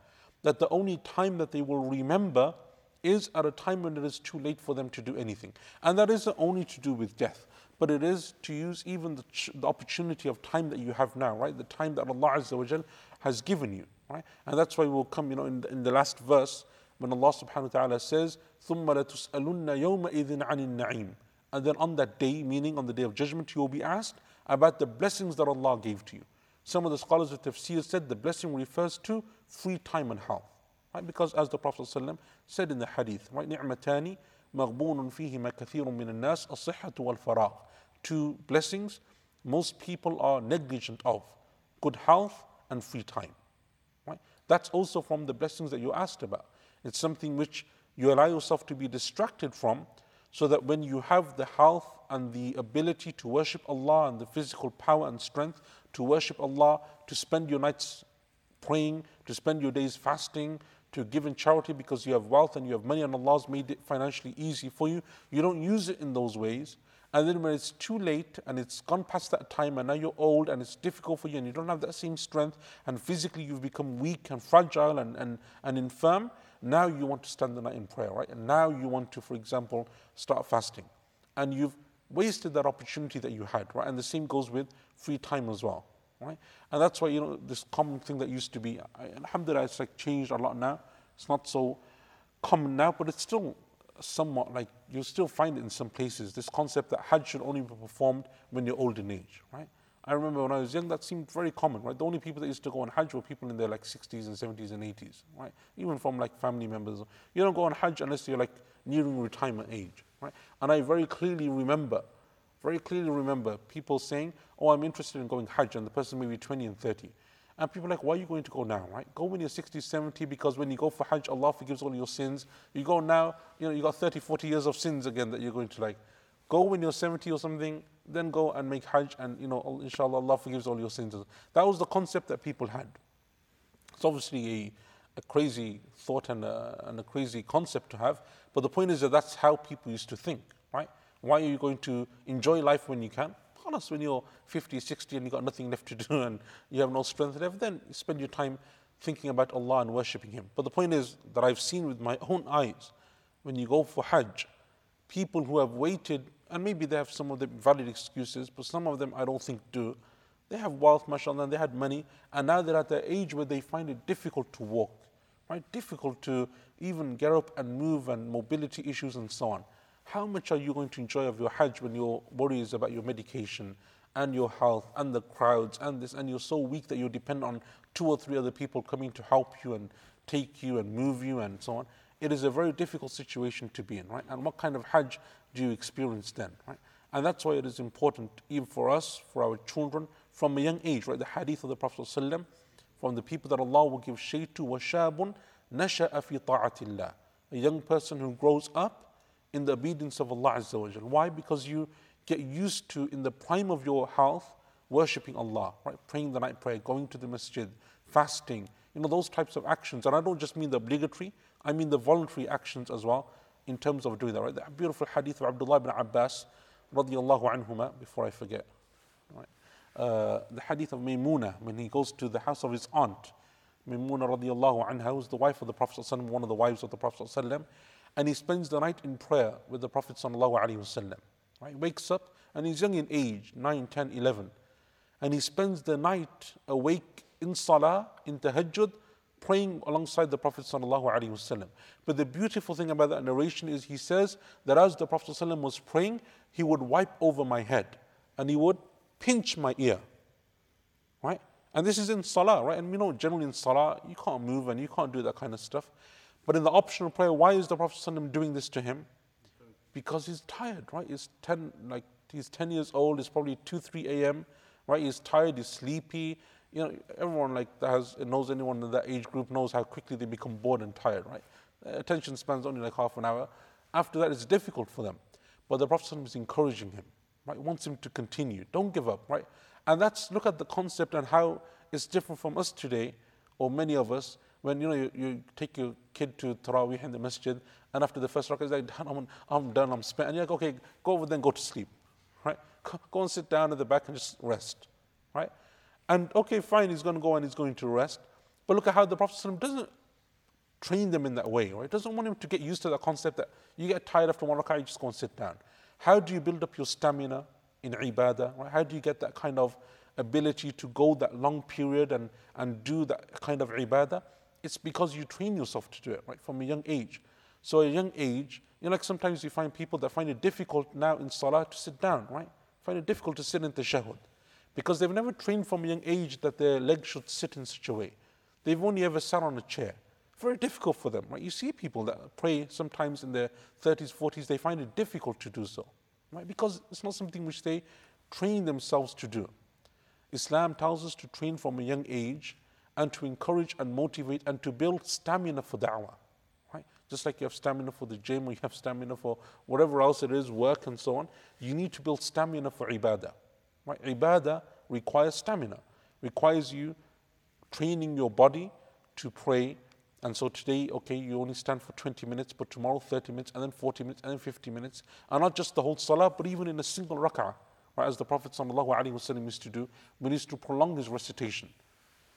that the only time that they will remember is at a time when it is too late for them to do anything. And that isn't only to do with death, but it is to use even the, ch- the opportunity of time that you have now, right? The time that Allah Azza wa Jal has given you, right? And that's why we'll come, you know, in the, in the last verse when Allah subhanahu wa ta'ala says, ثُمَّ لَتُسْأَلُنَّ يَوْمَئِذٍ عَنِ النَّعِيمِ And then on that day, meaning on the day of judgment, you will be asked about the blessings that Allah gave to you. Some of the scholars of tafsir said the blessing refers to free time and health. Right? Because as the Prophet ﷺ said in the hadith, right, نعمتان مغبون فيهما كثير من الناس الصحة والفراغ. Two blessings most people are negligent of. Good health and free time. Right? That's also from the blessings that you asked about. It's something which you allow yourself to be distracted from so that when you have the health and the ability to worship Allah and the physical power and strength to worship Allah, to spend your nights praying, to spend your days fasting, to give in charity because you have wealth and you have money and Allah's made it financially easy for you. You don't use it in those ways. And then when it's too late and it's gone past that time and now you're old and it's difficult for you and you don't have that same strength and physically you've become weak and fragile and, and, and infirm, now you want to stand the night in prayer, right? And now you want to, for example, start fasting. And you've wasted that opportunity that you had, right? And the same goes with free time as well, right? And that's why, you know, this common thing that used to be, alhamdulillah, it's like changed a lot now. It's not so common now, but it's still somewhat like you still find it in some places. This concept that Hajj should only be performed when you're old in age, right? I remember when I was young, that seemed very common, right? The only people that used to go on Hajj were people in their like 60s and 70s and 80s, right? Even from like family members. You don't go on Hajj unless you're like nearing retirement age, right? And I very clearly remember, very clearly remember people saying, oh, I'm interested in going Hajj, and the person may be 20 and 30. And people are like, why are you going to go now, right? Go when you're 60, 70, because when you go for Hajj, Allah forgives all your sins. You go now, you know, you got 30, 40 years of sins again that you're going to like. Go when you're 70 or something, then go and make Hajj, and you know, inshallah, Allah forgives all your sins. That was the concept that people had. It's obviously a, a crazy thought and a, and a crazy concept to have, but the point is that that's how people used to think, right? Why are you going to enjoy life when you can? When you're 50, 60 and you've got nothing left to do and you have no strength left, then spend your time thinking about Allah and worshipping Him. But the point is that I've seen with my own eyes, when you go for Hajj, people who have waited, and maybe they have some of the valid excuses, but some of them I don't think do. They have wealth, mashallah, and they had money, and now they're at the age where they find it difficult to walk, right? Difficult to even get up and move and mobility issues and so on How much are you going to enjoy of your Hajj when your worry is about your medication and your health and the crowds and this, and you're so weak that you depend on two or three other people coming to help you and take you and move you and so on? It is a very difficult situation to be in, right? And what kind of Hajj do you experience then, right? And that's why it is important, even for us, for our children, from a young age, right? The hadith of the Prophet ﷺ, from the people that Allah will give shade to, وَشَابٌ نَشَأَ فِي طَاعَةِ اللَّهِ A young person who grows up in the obedience of Allah Azza wa Jal. Why? Because you get used to, in the prime of your health, worshipping Allah, right? Praying the night prayer, going to the masjid, fasting, you know, those types of actions. And I don't just mean the obligatory, I mean the voluntary actions as well in terms of doing that, right? The beautiful hadith of Abdullah ibn Abbas, radiallahu anhuma, before I forget, right? Uh, the hadith of Maymuna, when he goes to the house of his aunt, Maymuna radiallahu anha, who's the wife of the Prophet one of the wives of the Prophet and he spends the night in prayer with the Prophet sallallahu alaihi wasallam. Wakes up and he's young in age, 9, 10, 11. And he spends the night awake in salah, in tahajjud, praying alongside the Prophet wasallam. But the beautiful thing about that narration is he says that as the Prophet ﷺ was praying, he would wipe over my head and he would pinch my ear. Right? And this is in salah, right? And you know, generally in salah, you can't move and you can't do that kind of stuff. But in the optional prayer, why is the Prophet ﷺ doing this to him? Because he's tired, right? He's 10, like he's 10 years old, it's probably 2, 3 a.m., right? He's tired, he's sleepy. You know, everyone like that has knows anyone in that age group knows how quickly they become bored and tired, right? Uh, attention spans only like half an hour. After that, it's difficult for them. But the Prophet ﷺ is encouraging him, right? Wants him to continue. Don't give up, right? And that's look at the concept and how it's different from us today, or many of us when you know you, you take your kid to Taraweeh in the masjid, and after the first rakah, he's like, I'm, I'm done, I'm spent. And you're like, okay, go over there and go to sleep, right? Go and sit down at the back and just rest, right? And okay, fine, he's going to go and he's going to rest. But look at how the Prophet doesn't train them in that way, right? Doesn't want him to get used to the concept that you get tired after one rakah, you just go and sit down. How do you build up your stamina in ibadah, right? How do you get that kind of ability to go that long period and, and do that kind of ibadah? It's because you train yourself to do it, right, from a young age. So, a young age, you know, like sometimes you find people that find it difficult now in salah to sit down, right? Find it difficult to sit in tashahhud because they've never trained from a young age that their legs should sit in such a way. They've only ever sat on a chair. Very difficult for them, right? You see people that pray sometimes in their 30s, 40s, they find it difficult to do so, right? Because it's not something which they train themselves to do. Islam tells us to train from a young age and to encourage and motivate and to build stamina for da'wah. Right? Just like you have stamina for the gym or you have stamina for whatever else it is, work and so on, you need to build stamina for ibadah. Right? Ibadah requires stamina, requires you training your body to pray. And so today, okay, you only stand for 20 minutes, but tomorrow 30 minutes, and then 40 minutes, and then 50 minutes. And not just the whole salah, but even in a single rak'ah, right, as the Prophet ﷺ used to do, when he used to prolong his recitation.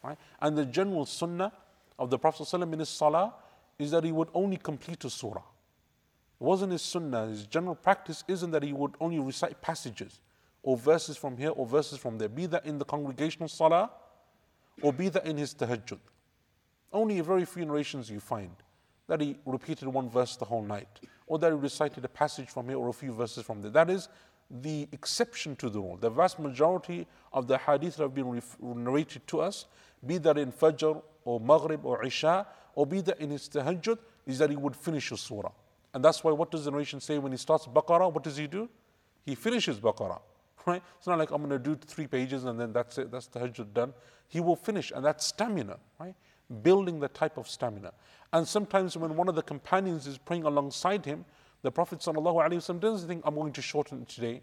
Right? And the general sunnah of the Prophet ﷺ in his salah is that he would only complete a surah. It wasn't his sunnah, his general practice isn't that he would only recite passages or verses from here or verses from there, be that in the congregational salah or be that in his tahajjud. Only a very few narrations you find that he repeated one verse the whole night, or that he recited a passage from here or a few verses from there. That is the exception to the rule. The vast majority of the hadith that have been narrated to us be that in Fajr or Maghrib or Isha, or be that in his tahajjud, is that he would finish a surah. And that's why what does the narration say when he starts Baqarah? What does he do? He finishes Baqarah. <laughs> Right? It's not like I'm going to do three pages and then that's it, that's the tahajjud done. He will finish, and that's stamina, right? Building the type of stamina. And sometimes when one of the companions is praying alongside him, the Prophet ﷺ doesn't think I'm going to shorten it today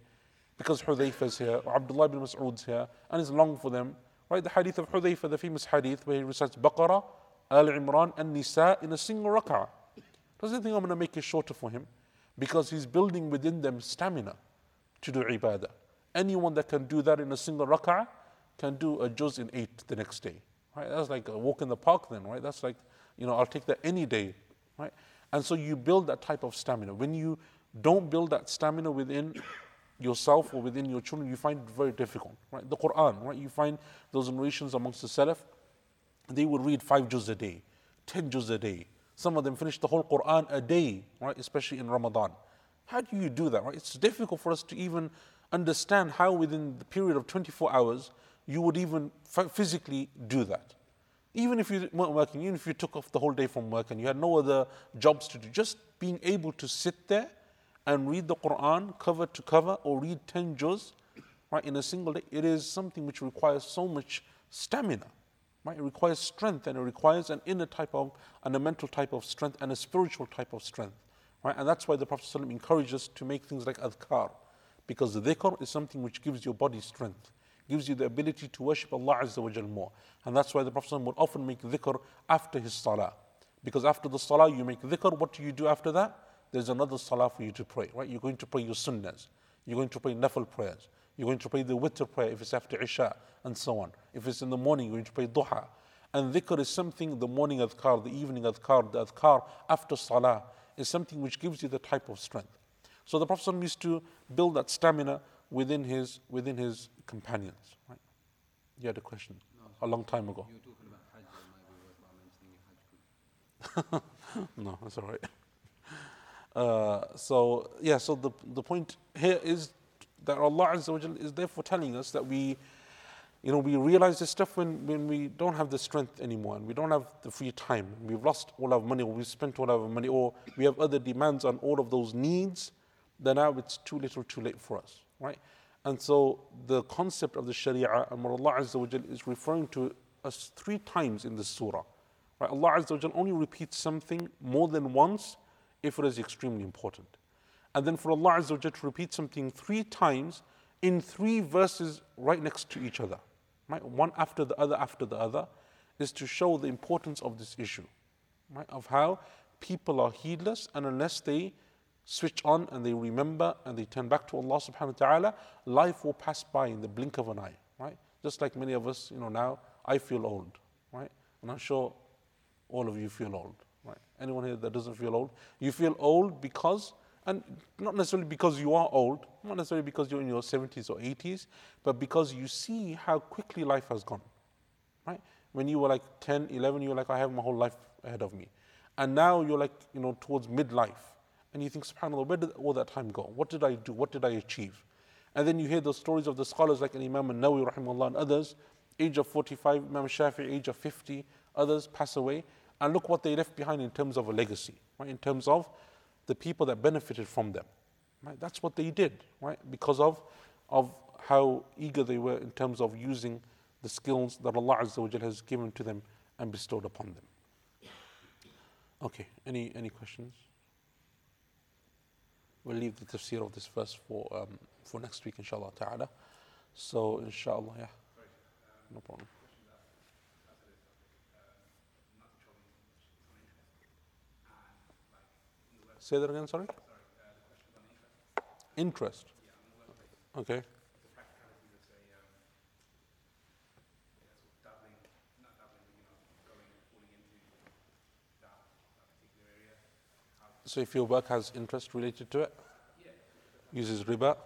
because Hudayfa is here, or Abdullah ibn Mas'ud's here, and it's long for them. Right, the hadith of Hudayfa, the famous hadith where he recites Baqarah, Al Imran, and Nisa in a single rak'ah. Doesn't think I'm going to make it shorter for him because he's building within them stamina to do ibadah. Anyone that can do that in a single rak'ah can do a juz in eight the next day. Right? That's like a walk in the park then, right? That's like, you know, I'll take that any day. Right? And so you build that type of stamina. When you don't build that stamina within yourself or within your children, you find it very difficult. Right? The Quran, right? You find those narrations amongst the Salaf, they would read five juz a day, ten juz a day. Some of them finish the whole Quran a day, right? Especially in Ramadan. How do you do that, right? It's difficult for us to even understand how within the period of 24 hours you would even physically do that. Even if you weren't working, even if you took off the whole day from work and you had no other jobs to do, just being able to sit there and read the Quran cover to cover or read 10 juz right, in a single day, it is something which requires so much stamina. Right? It requires strength and it requires an inner type of, and a mental type of strength and a spiritual type of strength. Right? And that's why the Prophet ﷺ encourages us to make things like adhkar. Because dhikr is something which gives your body strength, gives you the ability to worship Allah Azza wa more. And that's why the Prophet would often make dhikr after his salah. Because after the salah you make dhikr, what do you do after that? there's another salah for you to pray, right? You're going to pray your sunnahs. You're going to pray nafil prayers. You're going to pray the witr prayer if it's after Isha and so on. If it's in the morning, you're going to pray duha. And dhikr is something, the morning adhkar, the evening adhkar, the adhkar after salah is something which gives you the type of strength. So the Prophet used to build that stamina within his, within his companions. Right? You had a question a long time ago. You were talking about Hajj, it might be worthwhile mentioning Hajj group. <laughs> no, that's all right. Uh, so yeah, so the the point here is that Allah Azza is therefore telling us that we, you know, we realize this stuff when, when we don't have the strength anymore and we don't have the free time. We've lost all our money or we've spent all our money or we have other demands on all of those needs, then now it's too little too late for us, right? And so the concept of the Sharia and what Allah Azza wa is referring to us three times in this surah. Right? Allah Azza wa Jal only repeats something more than once if it is extremely important. And then for Allah Azza wa Jal to repeat something three times in three verses right next to each other, right? One after the other after the other, is to show the importance of this issue, right? Of how people are heedless and unless they switch on and they remember and they turn back to Allah subhanahu wa ta'ala, life will pass by in the blink of an eye, right? Just like many of us, you know, now I feel old, right? And I'm sure all of you feel old, right? Anyone here that doesn't feel old? You feel old because, and not necessarily because you are old, not necessarily because you're in your 70s or 80s, but because you see how quickly life has gone, right? When you were like 10, 11, you were like, I have my whole life ahead of me. And now you're like, you know, towards midlife. And you think, subhanAllah, where did all that time go? What did I do? What did I achieve? And then you hear those stories of the scholars like Imam al-Nawawi, rahimahullah, and others, age of 45, Imam Shafi, age of 50, others pass away. And look what they left behind in terms of a legacy, right? In terms of the people that benefited from them. Right? That's what they did, right? Because of, of how eager they were in terms of using the skills that Allah Azza has given to them and bestowed upon them. Okay, any, any questions? We'll leave the tafsir of this verse for, um, for next week, inshallah ta'ala. So, inshallah, yeah. No problem. Say that again, sorry? Interest. Okay. So if your work has interest related to it, uses riba.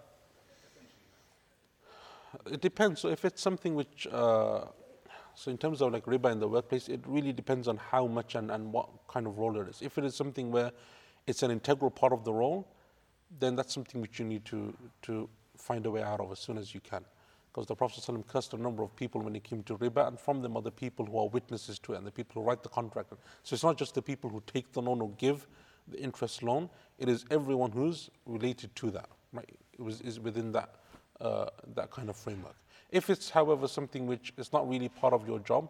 It depends. So if it's something which, uh, so in terms of like riba in the workplace, it really depends on how much and, and what kind of role it is. If it is something where it's an integral part of the role, then that's something which you need to, to find a way out of as soon as you can. Because the Prophet ﷺ cursed a number of people when it came to riba, and from them are the people who are witnesses to it and the people who write the contract. So it's not just the people who take the loan or give the interest loan, it is everyone who's related to that, right? It was, is within that, uh, that kind of framework. If it's, however, something which is not really part of your job,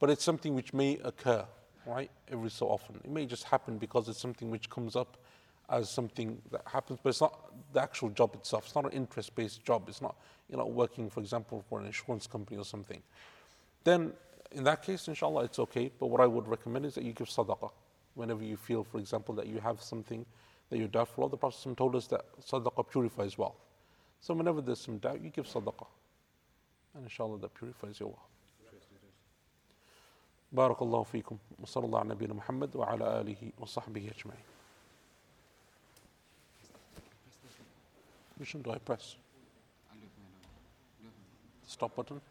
but it's something which may occur, right, every so often. It may just happen because it's something which comes up as something that happens, but it's not the actual job itself. It's not an interest-based job. It's not, you know, working, for example, for an insurance company or something. Then, in that case, inshallah, it's okay. But what I would recommend is that you give sadaqah whenever you feel, for example, that you have something that you're doubtful of. The Prophet told us that sadaqah purifies wealth. So whenever there's some doubt, you give sadaqah. And inshallah, that purifies your wealth. بارك الله فيكم وصلى الله على نبينا محمد وعلى آله وصحبه أجمعين Which one do I press? I look, man, I look. Stop button?